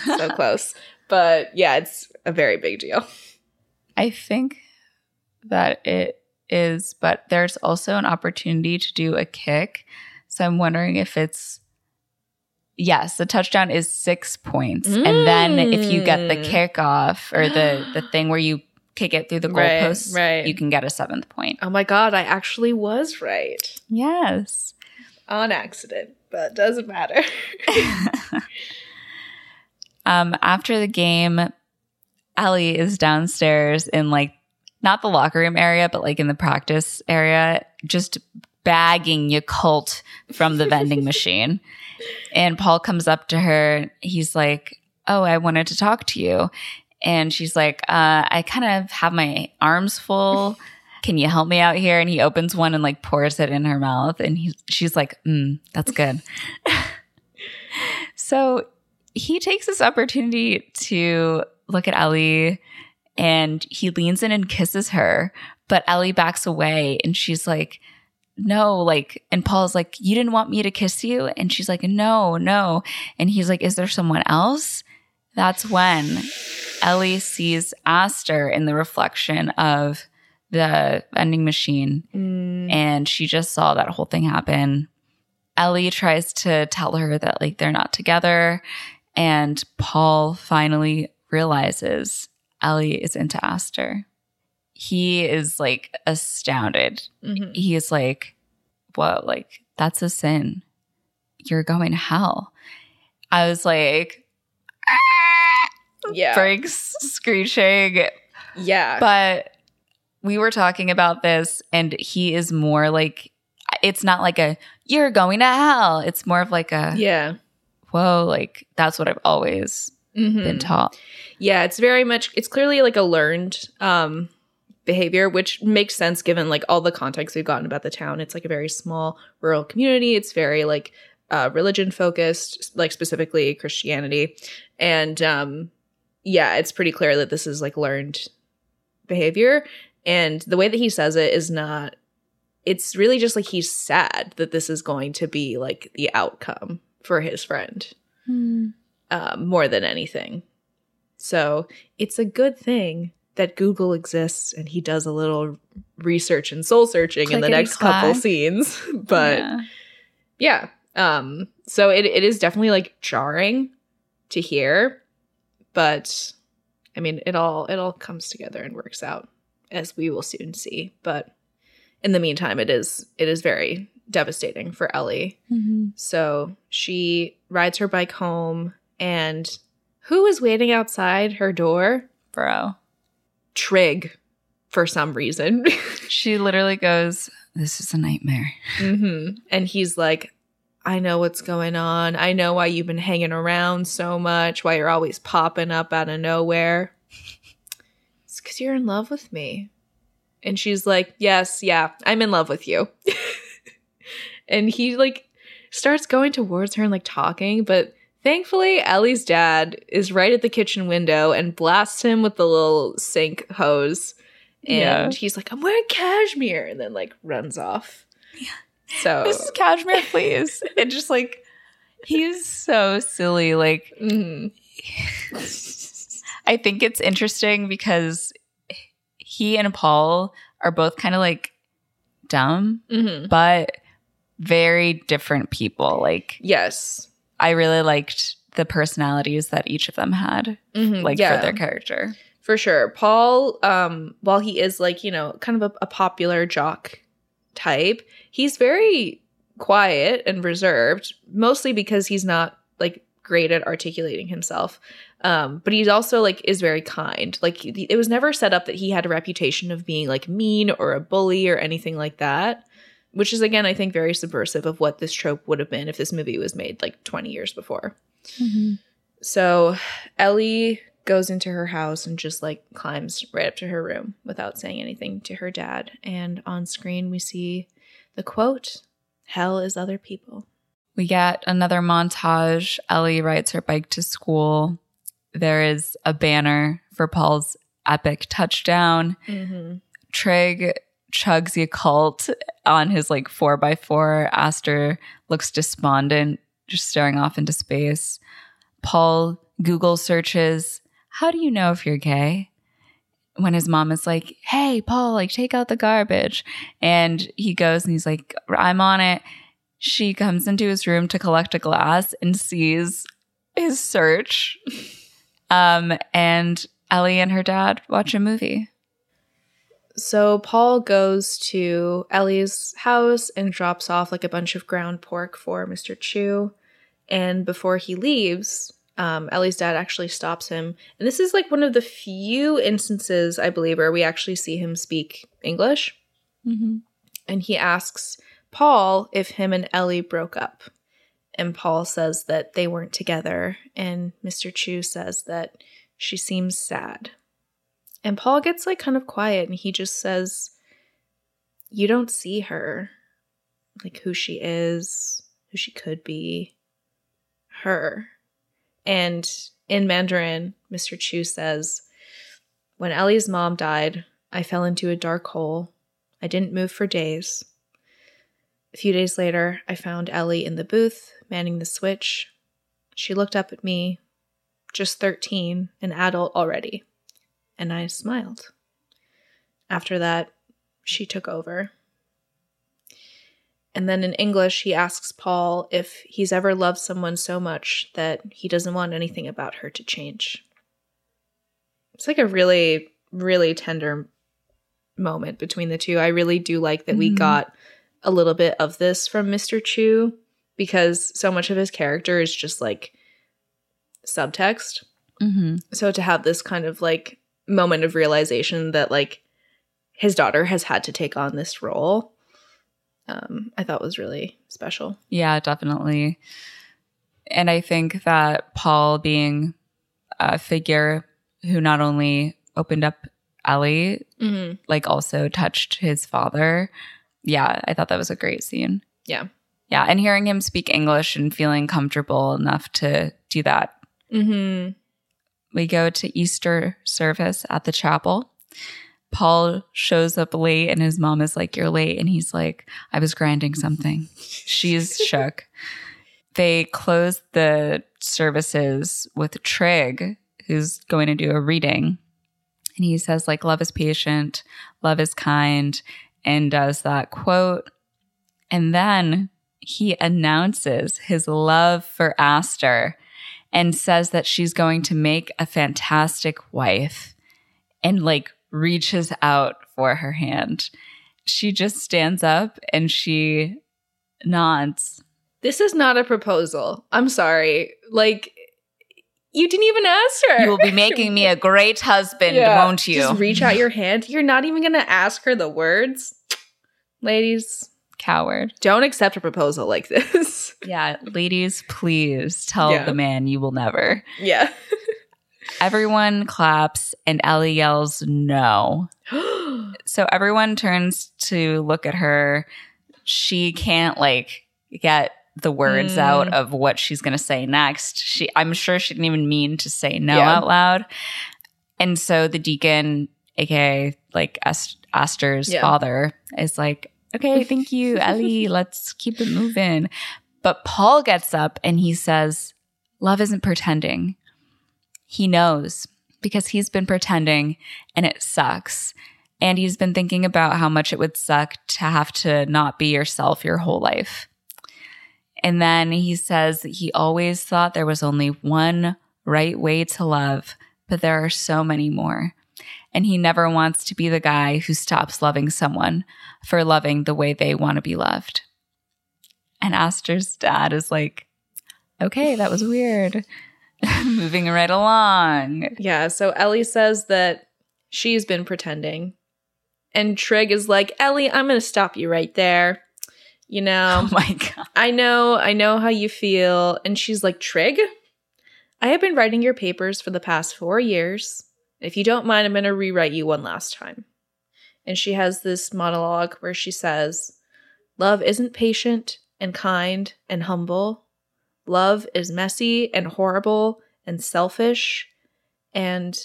So close. But yeah, it's a very big deal. I think that it is, but there's also an opportunity to do a kick. So I'm wondering if it's yes, the touchdown is six points. And then if you get the Mm. kickoff or the the thing where you kick it through the Right, goalposts, right. you can get a seventh point. Oh my god, I actually was right Yes. on accident, but doesn't matter. um, after the game, Ellie is downstairs in like not the locker room area, but like in the practice area, just bagging Yakult from the vending machine. And Paul comes up to her. He's like, Oh, I wanted to talk to you. And she's like, uh, I kind of have my arms full. Can you help me out here? And he opens one and like pours it in her mouth. And he, she's like, mm, That's good. so he takes this opportunity to look at Ellie and he leans in and kisses her, but Ellie backs away and she's like, no, like, and Paul's like, you didn't want me to kiss you? And she's like, no, no. And he's like, is there someone else? That's when Ellie sees Aster in the reflection of the vending machine Mm. and she just saw that whole thing happen. Ellie tries to tell her that like they're not together and Paul finally realizes Ellie is into Aster. He is like astounded. Mhm. He is like, whoa, like that's a sin. You're going to hell. I was like, Yeah. brakes screeching. yeah. But we were talking about this, and he is more like, it's not like a, you're going to hell. It's more of like a, yeah. Whoa, like that's what I've always Mhm. been taught. Yeah, it's very much it's clearly like a learned um behavior which makes sense given like all the context we've gotten about the town. It's like a very small rural community. It's very like uh religion focused, like specifically Christianity. And um yeah, it's pretty clear that this is like learned behavior and the way that he says it is not it's really just like he's sad that this is going to be like the outcome for his friend uh, more than anything. So it's a good thing that Google exists and he does a little research and soul searching in the next couple scenes. but Yeah. yeah. Um, so it, it is definitely like jarring to hear, but I mean it all it all comes together and works out as we will soon see. But in the meantime, it is it is very devastating for Ellie. Mhm. So she rides her bike home, and who is waiting outside her door? bro. Trig, for some reason. She literally goes, This is a nightmare. hmm And he's like, I know what's going on. I know why you've been hanging around so much, why you're always popping up out of nowhere. It's because you're in love with me. And she's like, Yes, yeah, I'm in love with you. and he like starts going towards her and like talking, but thankfully Ellie's dad is right at the kitchen window and blasts him with the little sink hose. And Yeah. he's like, I'm wearing cashmere, and then like runs off. Yeah. So Mrs. Cashmere, please. and just like, he's so silly. Like, mhm. I think it's interesting because he and Paul are both kind of like dumb, Mhm. but very different people. Like, yes, I really liked the personalities that each of them had, Mhm. like Yeah. for their character. For sure. Paul, um, while he is like, you know, kind of a, a popular jock type, he's very quiet and reserved, mostly because he's not like great at articulating himself. Um, but he's also like is very kind. Like it was never set up that he had a reputation of being like mean or a bully or anything like that. Which is again, I think, very subversive of what this trope would have been if this movie was made like 20 years before. So Ellie goes into her house and just like climbs right up to her room without saying anything to her dad. And on screen, we see the quote Hell is other people. We get another montage. Ellie rides her bike to school. There is a banner for Paul's epic touchdown. Mm-hmm. Trig chugs Yakult on his like four by four. Aster looks despondent, just staring off into space. Paul Google searches, How do you know if you're gay? When his mom is like, Hey, Paul, like take out the garbage. And he goes and he's like, I'm on it. She comes into his room to collect a glass and sees his search. Um, and Ellie and her dad watch a movie. So Paul goes to Ellie's house and drops off like a bunch of ground pork for Mr. Chu. And before he leaves, um, Ellie's dad actually stops him. And this is like one of the few instances, I believe, where we actually see him speak English. Mm-hmm. And he asks Paul if him and Ellie broke up. And Paul says that they weren't together. And Mr. Chu says that she seems sad. And Paul gets like kind of quiet and he just says, You don't see her, like who she is, who she could be, her. And in Mandarin, Mr. Chu says, When Ellie's mom died, I fell into a dark hole. I didn't move for days. A few days later, I found Ellie in the booth, manning the switch. She looked up at me, just 13, an adult already, and I smiled. After that, she took over. And then in English, he asks Paul if he's ever loved someone so much that he doesn't want anything about her to change. It's like a really, really tender moment between the two. I really do like that we Mhm. got a little bit of this from Mr. Chu because so much of his character is just like subtext. Mm-hmm. So to have this kind of like moment of realization that like his daughter has had to take on this role, um, I thought was really special. Yeah, definitely. And I think that Paul being a figure who not only opened up Ellie, Mm-hmm. like also touched his father. Yeah, I thought that was a great scene. Yeah. Yeah. And hearing him speak English and feeling comfortable enough to do that. Mm-hmm. We go to Easter service at the chapel. Paul shows up late and his mom is like, You're late. And he's like, I was grinding something. She's shook. They close the services with Trig, who's going to do a reading. And he says, like, love is patient, love is kind, and does that quote. And then he announces his love for Aster and says that she's going to make a fantastic wife and like reaches out for her hand. She just stands up and she nods. This is not a proposal. I'm sorry. Like, you didn't even ask her. You will be making me a great husband, Yeah, won't you? Just reach out your hand. You're not even going to ask her the words. Ladies, Coward. don't accept a proposal like this. Yeah, ladies, please tell Yeah. the man you will never. yeah. Everyone claps and Ellie yells no. So everyone turns to look at her. She can't like get the words Mm. out of what she's going to say next. She I'm sure she didn't even mean to say no Yeah. out loud. And so the deacon, aka like Ast- Aster's Yeah. father, is like, "Okay, thank you, Ellie. Let's keep it moving." But Paul gets up and he says, "Love isn't pretending." He knows because he's been pretending and it sucks. And he's been thinking about how much it would suck to have to not be yourself your whole life. And then he says that he always thought there was only one right way to love, but there are so many more. And he never wants to be the guy who stops loving someone for loving the way they want to be loved. And Aster's dad is like, okay, that was weird. Moving right along. Yeah. So Ellie says that she's been pretending. And Trig is like, Ellie, I'm going to stop you right there. You know, Oh my God. I know, I know how you feel. And she's like, Trig, I have been writing your papers for the past four years. If you don't mind, I'm going to rewrite you one last time. And she has this monologue where she says, Love isn't patient and kind and humble. Love is messy and horrible and selfish and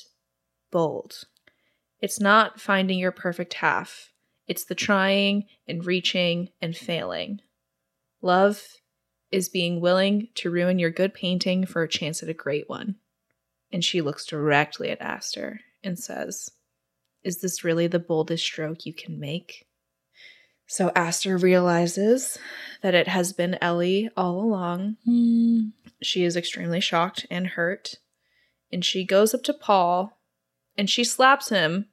bold. It's not finding your perfect half, it's the trying and reaching and failing. Love is being willing to ruin your good painting for a chance at a great one. And she looks directly at Aster and says, Is this really the boldest stroke you can make? So Aster realizes that it has been Ellie all along. Hmm. She is extremely shocked and hurt. And she goes up to Paul and she slaps him,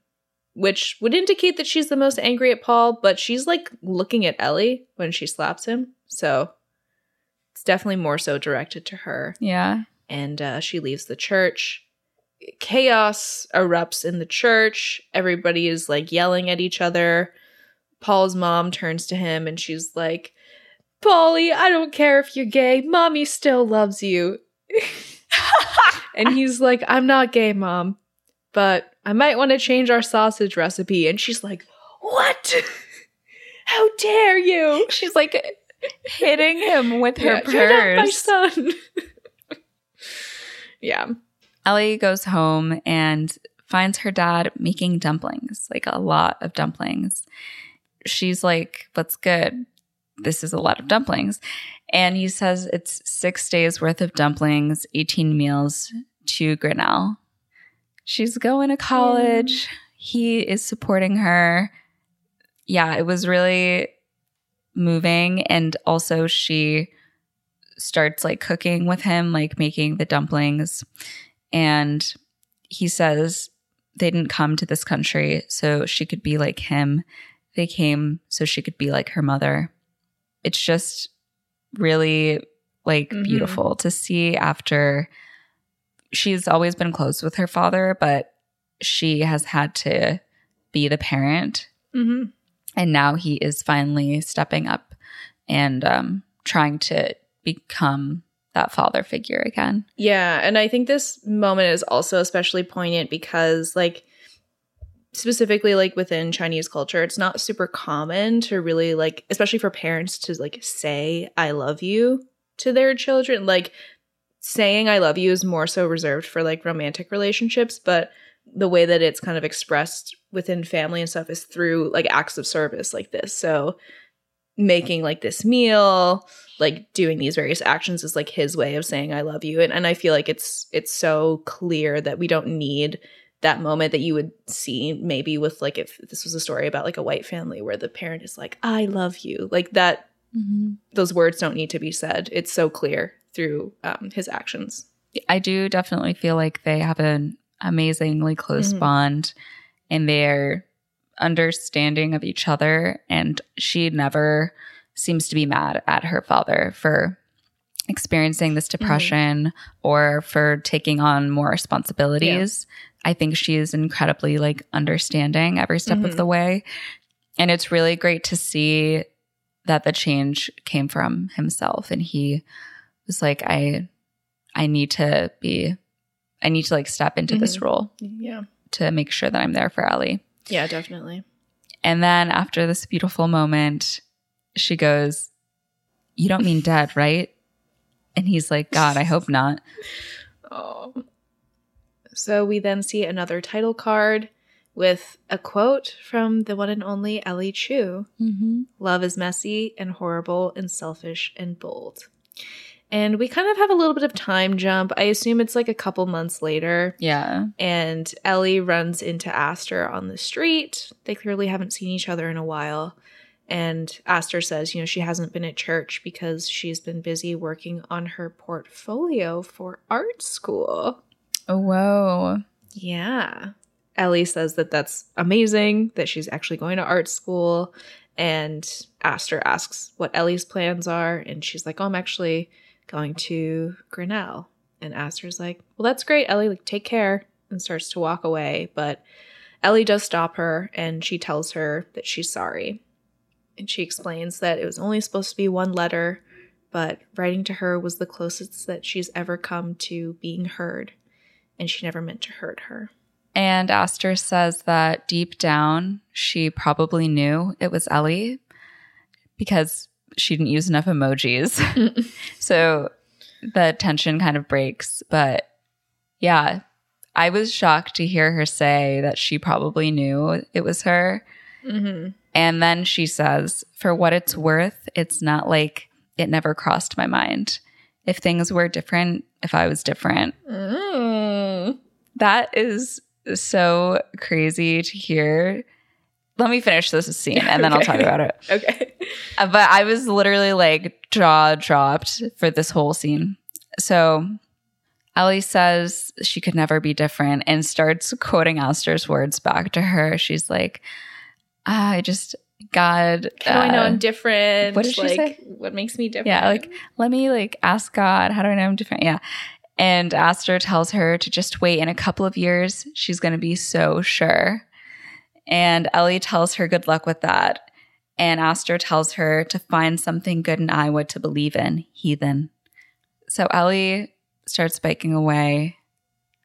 which would indicate that she's the most angry at Paul, but she's like looking at Ellie when she slaps him. So it's definitely more so directed to her. Yeah. And uh, she leaves the church. Chaos erupts in the church. Everybody is like yelling at each other. Paul's mom turns to him and she's like, Paulie, I don't care if you're gay. Mommy still loves you. and he's like, I'm not gay, mom, but I might want to change our sausage recipe. And she's like, What? How dare you? She's like hitting him with her Yeah, not my purse. son. Yeah. Ellie goes home and finds her dad making dumplings, like a lot of dumplings. She's like, What's good? This is a lot of dumplings. And he says it's six days worth of dumplings, 18 meals to Grinnell. She's going to college. He is supporting her. Yeah, it was really moving. And also, she starts like cooking with him, like making the dumplings. And he says they didn't come to this country so she could be like him. They came so she could be like her mother. it's just really like Mhm. beautiful to see after she's always been close with her father, but she has had to be the parent hmm and now he is finally stepping up and um, trying to become that father figure again. Yeah, and I think this moment is also especially poignant because like specifically like within Chinese culture, it's not super common to really like especially for parents to like say I love you to their children. Like saying I love you is more so reserved for like romantic relationships, but the way that it's kind of expressed within family and stuff is through like acts of service like this. So making like this meal, like doing these various actions is like his way of saying I love you. And and I feel like it's it's so clear that we don't need that moment that you would see maybe with like if this was a story about like a white family where the parent is like I love you. Like that those words don't need to be said. It's so clear through um, his actions. I do definitely feel like they have an amazingly close Mhm. bond and they're understanding of each other. And she never seems to be mad at her father for experiencing this depression or for taking on more responsibilities. I think she is incredibly like understanding every step of Mhm. the way. And it's really great to see that the change came from himself and he was like I I need to be I need to like step into this Mhm. role Yeah. to make sure that I'm there for Ellie. Yeah, definitely. And then after this beautiful moment, she goes, You don't mean dead, right? And he's like, God, I hope not. Oh. So we then see another title card with a quote from the one and only Ellie Chu. Mm-hmm. Love is messy and horrible and selfish and bold. And we kind of have a little bit of time jump. I assume it's like a couple months later. Yeah. And Ellie runs into Aster on the street. They clearly haven't seen each other in a while. And Aster says, you know, she hasn't been at church because she's been busy working on her portfolio for art school. Oh, whoa. Yeah. Ellie says that that's amazing, that she's actually going to art school. And Aster asks what Ellie's plans are. And she's like, oh, I'm actually going to Grinnell. And Aster's like, well, that's great, Ellie. Like, take care. And starts to walk away. But Ellie does stop her and she tells her that she's sorry. And she explains that it was only supposed to be one letter, but writing to her was the closest that she's ever come to being heard. And she never meant to hurt her. And Aster says that deep down, she probably knew it was Ellie because she didn't use enough emojis. so the tension kind of breaks. But yeah, I was shocked to hear her say that she probably knew it was her. mm-hmm. And then she says, for what it's worth, it's not like it never crossed my mind. If things were different, if I was different, Mm. that is so crazy to hear. Let me finish this scene and then I'll talk about it. Okay. Uh, But I was literally like jaw dropped for this whole scene. So Ellie says she could never be different and starts quoting Aster's words back to her. She's like, ah, I just, God. How do I know uh, I'm different? what did she say? What makes me different? Yeah, like let me like ask God, how do I know I'm different? Yeah. And Aster tells her to just wait in a couple of years. She's going to be so sure. And Ellie tells her good luck with that. And Aster tells her to find something good in Iowa to believe in, heathen. So Ellie starts biking away,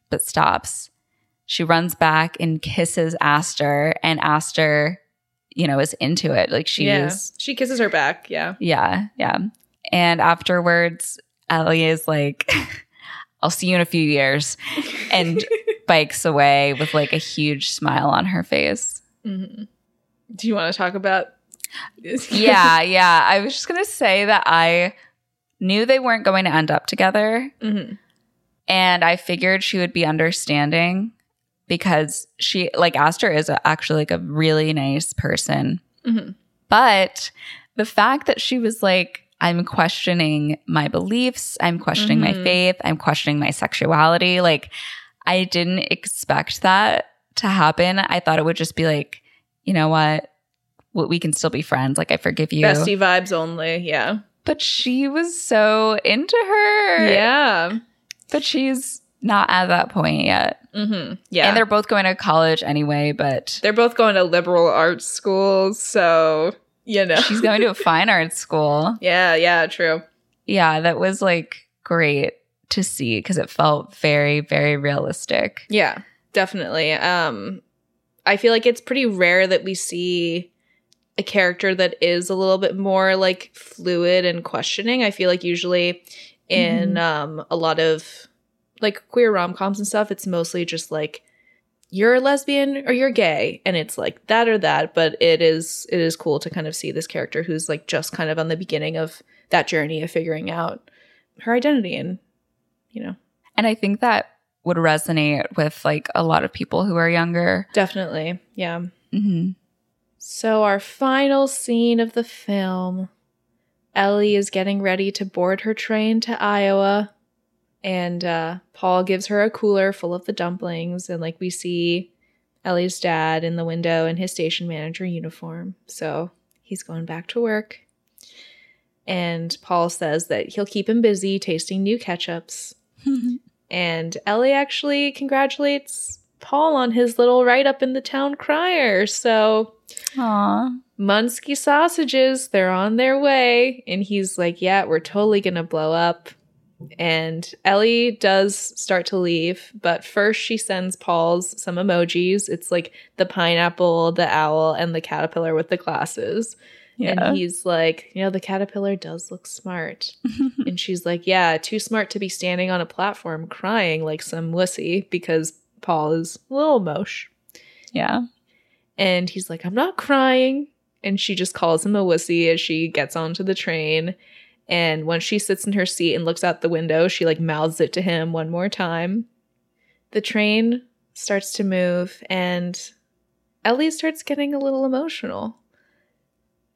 but stops. She runs back and kisses Aster, and Aster, you know, is into it. Like she's yeah. She kisses her back. Yeah. yeah, yeah. And afterwards, Ellie is like, I'll see you in a few years, and bikes away with like a huge smile on her face. Mhm. Do you want to talk about? Yeah, yeah. I was just going to say that I knew they weren't going to end up together, Mhm. and I figured she would be understanding because she, like, Aster is actually like a really nice person. Mhm. But the fact that she was like, I'm questioning my beliefs, I'm questioning my Mhm. faith, I'm questioning my sexuality, like, I didn't expect that to happen. I thought it would just be like, you know what? we can still be friends. Like I forgive you. Bestie vibes only. Yeah. But she was so into her. Yeah. But she's not at that point yet. Mm-hmm. Yeah. And they're both going to college anyway, but they're both going to liberal arts schools, so you know. she's going to a fine arts school. Yeah, yeah, true. Yeah, that was like great to see because it felt very, very realistic. Yeah, definitely. Um I feel like it's pretty rare that we see a character that is a little bit more like fluid and questioning. I feel like usually in Mhm. um a lot of like queer rom-coms and stuff, it's mostly just like you're a lesbian or you're gay and it's like that or that, but it is it is cool to kind of see this character who's like just kind of on the beginning of that journey of figuring out her identity and you know, And I think that would resonate with like a lot of people who are younger. definitely. Yeah. mm-hmm. So, our final scene of the film Ellie is getting ready to board her train to Iowa, and uh, Paul gives her a cooler full of the dumplings. And, like, we see Ellie's dad in the window in his station manager uniform. So, he's going back to work. And Paul says that he'll keep him busy tasting new ketchups. And Ellie actually congratulates Paul on his little write up in the town crier. So, Aw. Munsky sausages, they're on their way. And he's like, Yeah, we're totally gonna blow up. And Ellie does start to leave, but first she sends Paul's some emojis. It's like the pineapple, the owl, and the caterpillar with the glasses. Yeah. And he's like, You know, the caterpillar does look smart. and she's like, Yeah, too smart to be standing on a platform crying like some wussy because Paul is a little mosh. yeah. And he's like, I'm not crying. And she just calls him a wussy as she gets onto the train. And when she sits in her seat and looks out the window, she like mouths it to him one more time. The train starts to move, and Ellie starts getting a little emotional.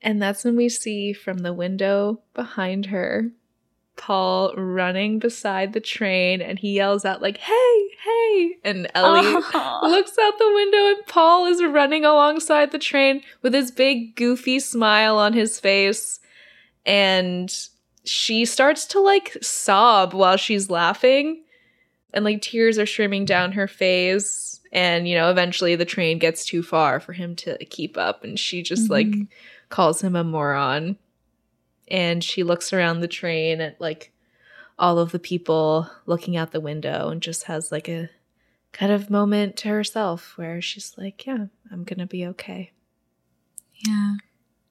And that's when we see from the window behind her Paul running beside the train, and he yells out, like, hey, hey. And Ellie Aw. looks out the window and Paul is running alongside the train with his big goofy smile on his face. And she starts to like sob while she's laughing. And like tears are streaming down her face. And, you know, eventually the train gets too far for him to keep up. And she just like Mhm. calls him a moron. And she looks around the train at like all of the people looking out the window and just has like a kind of moment to herself where she's like, Yeah, I'm gonna be okay. yeah.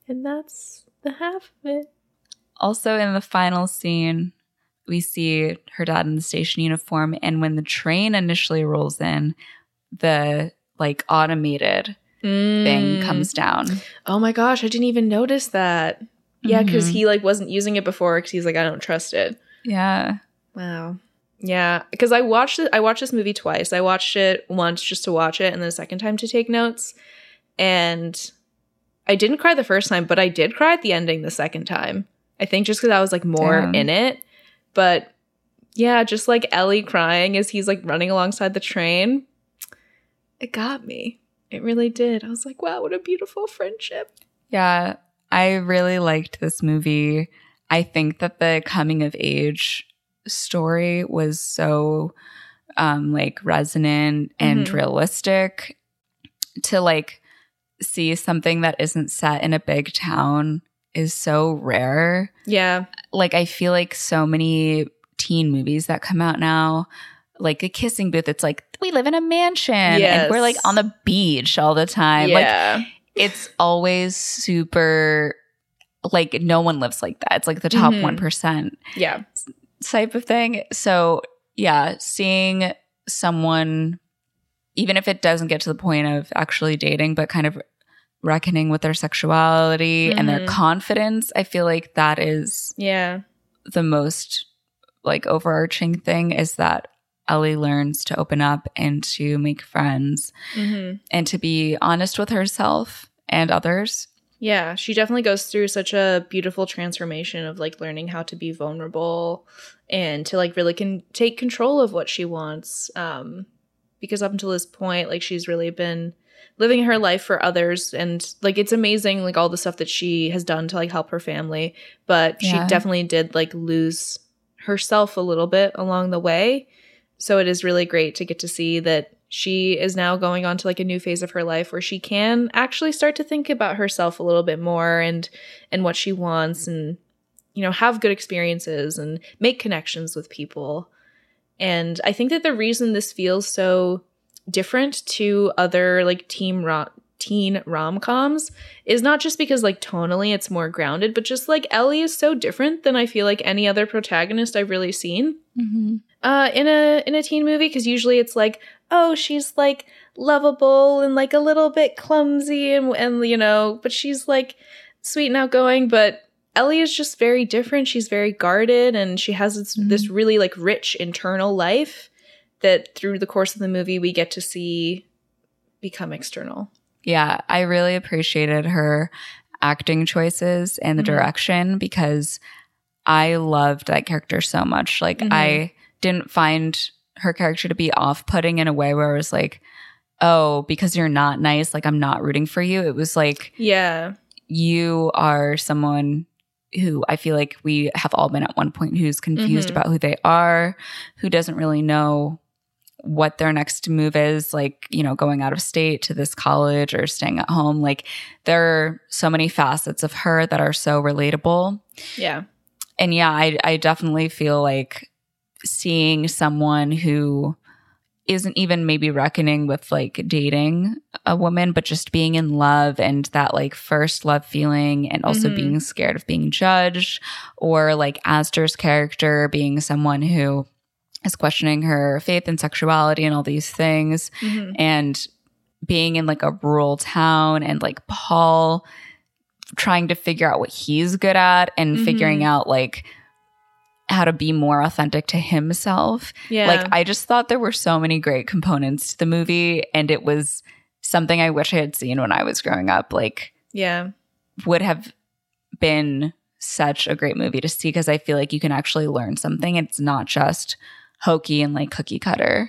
And that's the half of it. Also, in the final scene, we see her dad in the station uniform. And when the train initially rolls in, the like automated thing Mm. comes down. Oh my gosh, I didn't even notice that. Yeah, because Mhm. he like wasn't using it before because he's like, I don't trust it. Yeah. Wow. Yeah, because I watched it. I watched this movie twice. I watched it once just to watch it, and then the second time to take notes. And I didn't cry the first time, but I did cry at the ending the second time. I think just because I was like more Damn. in it. But yeah, just like Ellie crying as he's like running alongside the train, it got me. It really did. I was like, wow, what a beautiful friendship. Yeah. I really liked this movie. I think that the coming of age story was so um like resonant and Mhm. realistic to like see something that isn't set in a big town is so rare. Yeah. Like I feel like so many teen movies that come out now like a kissing booth it's like we live in a mansion and we're like on the beach all the time. Like yeah. it's always super like no one lives like that. It's like the top Mhm. one percent yeah. type of thing. So yeah, seeing someone, even if it doesn't get to the point of actually dating, but kind of reckoning with their sexuality and their Mhm. confidence, I feel like that is Yeah. the most like overarching thing is that Ellie learns to open up and to make friends Mm-hmm. and to be honest with herself and others. Yeah, she definitely goes through such a beautiful transformation of like learning how to be vulnerable and to like really can take control of what she wants. Um because up until this point like she's really been living her life for others. And like it's amazing like all the stuff that she has done to like help her family. But Yeah. she definitely did like lose herself a little bit along the way. So it is really great to get to see that she is now going on to like a new phase of her life where she can actually start to think about herself a little bit more and and what she wants and you know have good experiences and make connections with people. And i think that the reason this feels so different to other like team rom- teen rom-coms is not just because like tonally it's more grounded but just like ellie is so different than i feel like any other protagonist i've really seen Mhm. uh in a in a teen movie because usually it's like oh she's like lovable and like a little bit clumsy and and you know but she's like sweet and outgoing but ellie is just very different she's very guarded and she has this, Mhm. this really like rich internal life that through the course of the movie we get to see become external Yeah, I really appreciated her acting choices and the Mhm. direction because I loved that character so much. Like, Mhm. I didn't find her character to be off putting in a way where I was like, oh, because you're not nice, like, I'm not rooting for you. It was like, yeah you are someone who I feel like we have all been at one point who's confused Mhm. about who they are, who doesn't really know what their next move is, like, you know, going out of state to this college or staying at home. Like, there are so many facets of her that are so relatable. yeah And yeah, I, I definitely feel like seeing someone who isn't even maybe reckoning with like dating a woman, but just being in love and that like first love feeling and also Mhm. being scared of being judged, or like Aster's character being someone who is questioning her faith and sexuality and all these things Mhm. and being in like a rural town and like Paul trying to figure out what he's good at and Mhm. figuring out like how to be more authentic to himself. yeah Like I just thought there were so many great components to the movie and it was something I wish I had seen when I was growing up. Like yeah would have been such a great movie to see because I feel like you can actually learn something. It's not just hokey and like cookie cutter.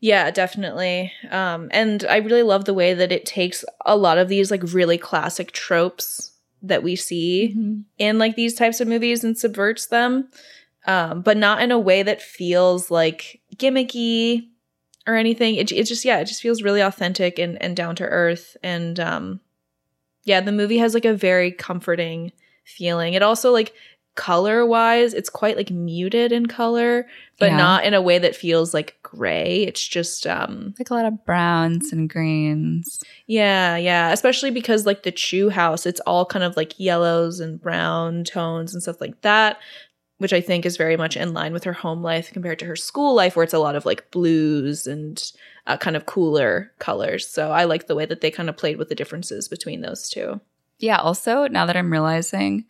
Yeah, definitely. Um, and I really love the way that it takes a lot of these like really classic tropes that we see in like these types of movies and subverts them, um, but not in a way that feels like gimmicky or anything. It, it just yeah, it just feels really authentic and and down to earth. And um, yeah, the movie has like a very comforting feeling. It also like color wise, it's quite like muted in color, but Yeah. not in a way that feels like gray. It's just um Like a lot of browns and greens. yeah, yeah, especially because like the Chu house, it's all kind of like yellows and brown tones and stuff like that, which I think is very much in line with her home life compared to her school life, where it's a lot of like blues and uh, kind of cooler colors. So I like the way that they kind of played with the differences between those two. Yeah. Also, now that I'm realizing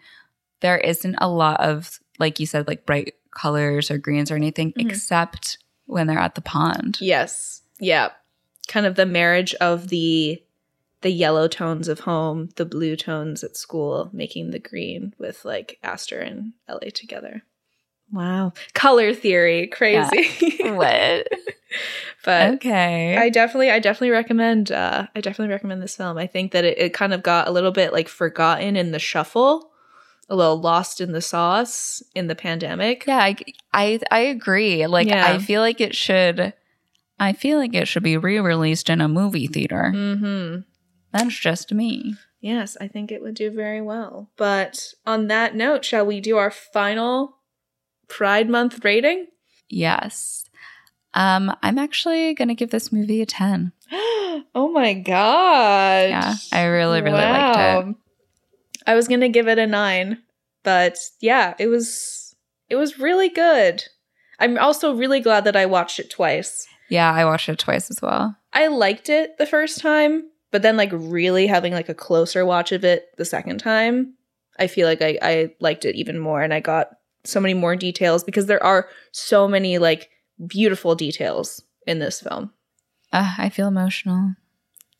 there isn't a lot of, like you said, like bright colors or greens or anything Mhm. except when they're at the pond. Yes, yeah, kind of the marriage of the the yellow tones of home, the blue tones at school, making the green with like Aster and Ellie together. Wow, color theory, crazy. What? but okay. I definitely, I definitely recommend. Uh, I definitely recommend this film. I think that it, it kind of got a little bit like forgotten in the shuffle, a little lost in the sauce in the pandemic. yeah, I, I I agree. Like Yeah. I feel like it should I feel like it should be re-released in a movie theater. Hmm. That's just me. Yes, I think it would do very well. But on that note, shall we do our final Pride Month rating? Yes. Um, I'm actually gonna give this movie a 10. oh my god. Yeah, I really, really liked it. I was gonna give it a nine, but yeah, it was it was really good. I'm also really glad that I watched it twice. Yeah, I watched it twice as well. I liked it the first time, but then like really having like a closer watch of it the second time, I feel like I, I liked it even more and I got so many more details because there are so many like beautiful details in this film. Uh, I feel emotional.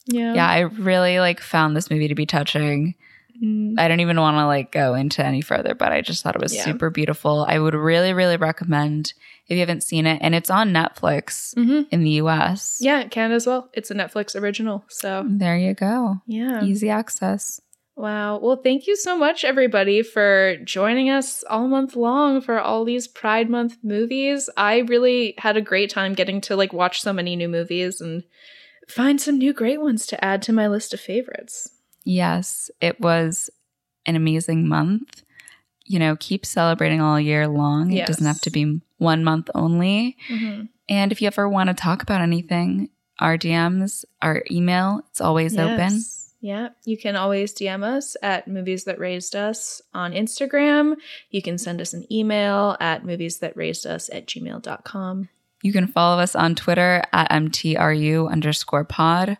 Yeah. Yeah, I really like found this movie to be touching. Mm. I don't even want to like go into any further, but I just thought it was Yeah. super beautiful. I would really, really recommend if you haven't seen it, and it's on Netflix hmm in the US. Yeah, Canada as well. It's a Netflix original. So, There you go. yeah. Easy access. Wow. Well, thank you so much, everybody, for joining us all month long for all these Pride Month movies. I really had a great time getting to like watch so many new movies and find some new great ones to add to my list of favorites. Yes, it was an amazing month. You know, keep celebrating all year long. It doesn't have to be one month only. Mm-hmm. And if you ever want to talk about anything, our DMs, our email, it's always open. Yeah, you can always DM us at Movies That Raised Us on Instagram. You can send us an email at movies that raised us at gmail.com. You can follow us on Twitter at MTRU underscore pod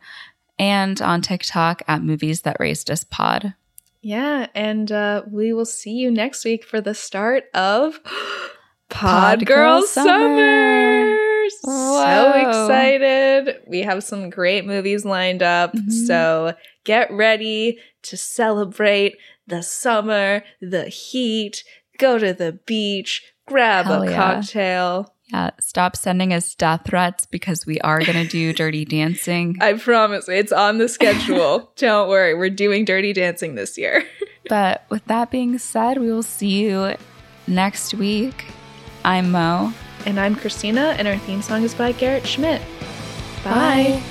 and on TikTok at movies that raised us pod. Yeah, and uh, we will see you next week for the start of Pod Pod Girl Girl Summer. Summer. So excited. We have some great movies lined up. Mhm. So get ready to celebrate the summer, the heat, go to the beach, grab Hell a yeah. cocktail. Yeah, stop sending us death threats because we are going to do dirty dancing. I promise it's on the schedule. Don't worry, we're doing dirty dancing this year. But with that being said, we will see you next week. I'm Mo. And I'm Christina, and our theme song is by Garrett Schmidt. Bye. Bye.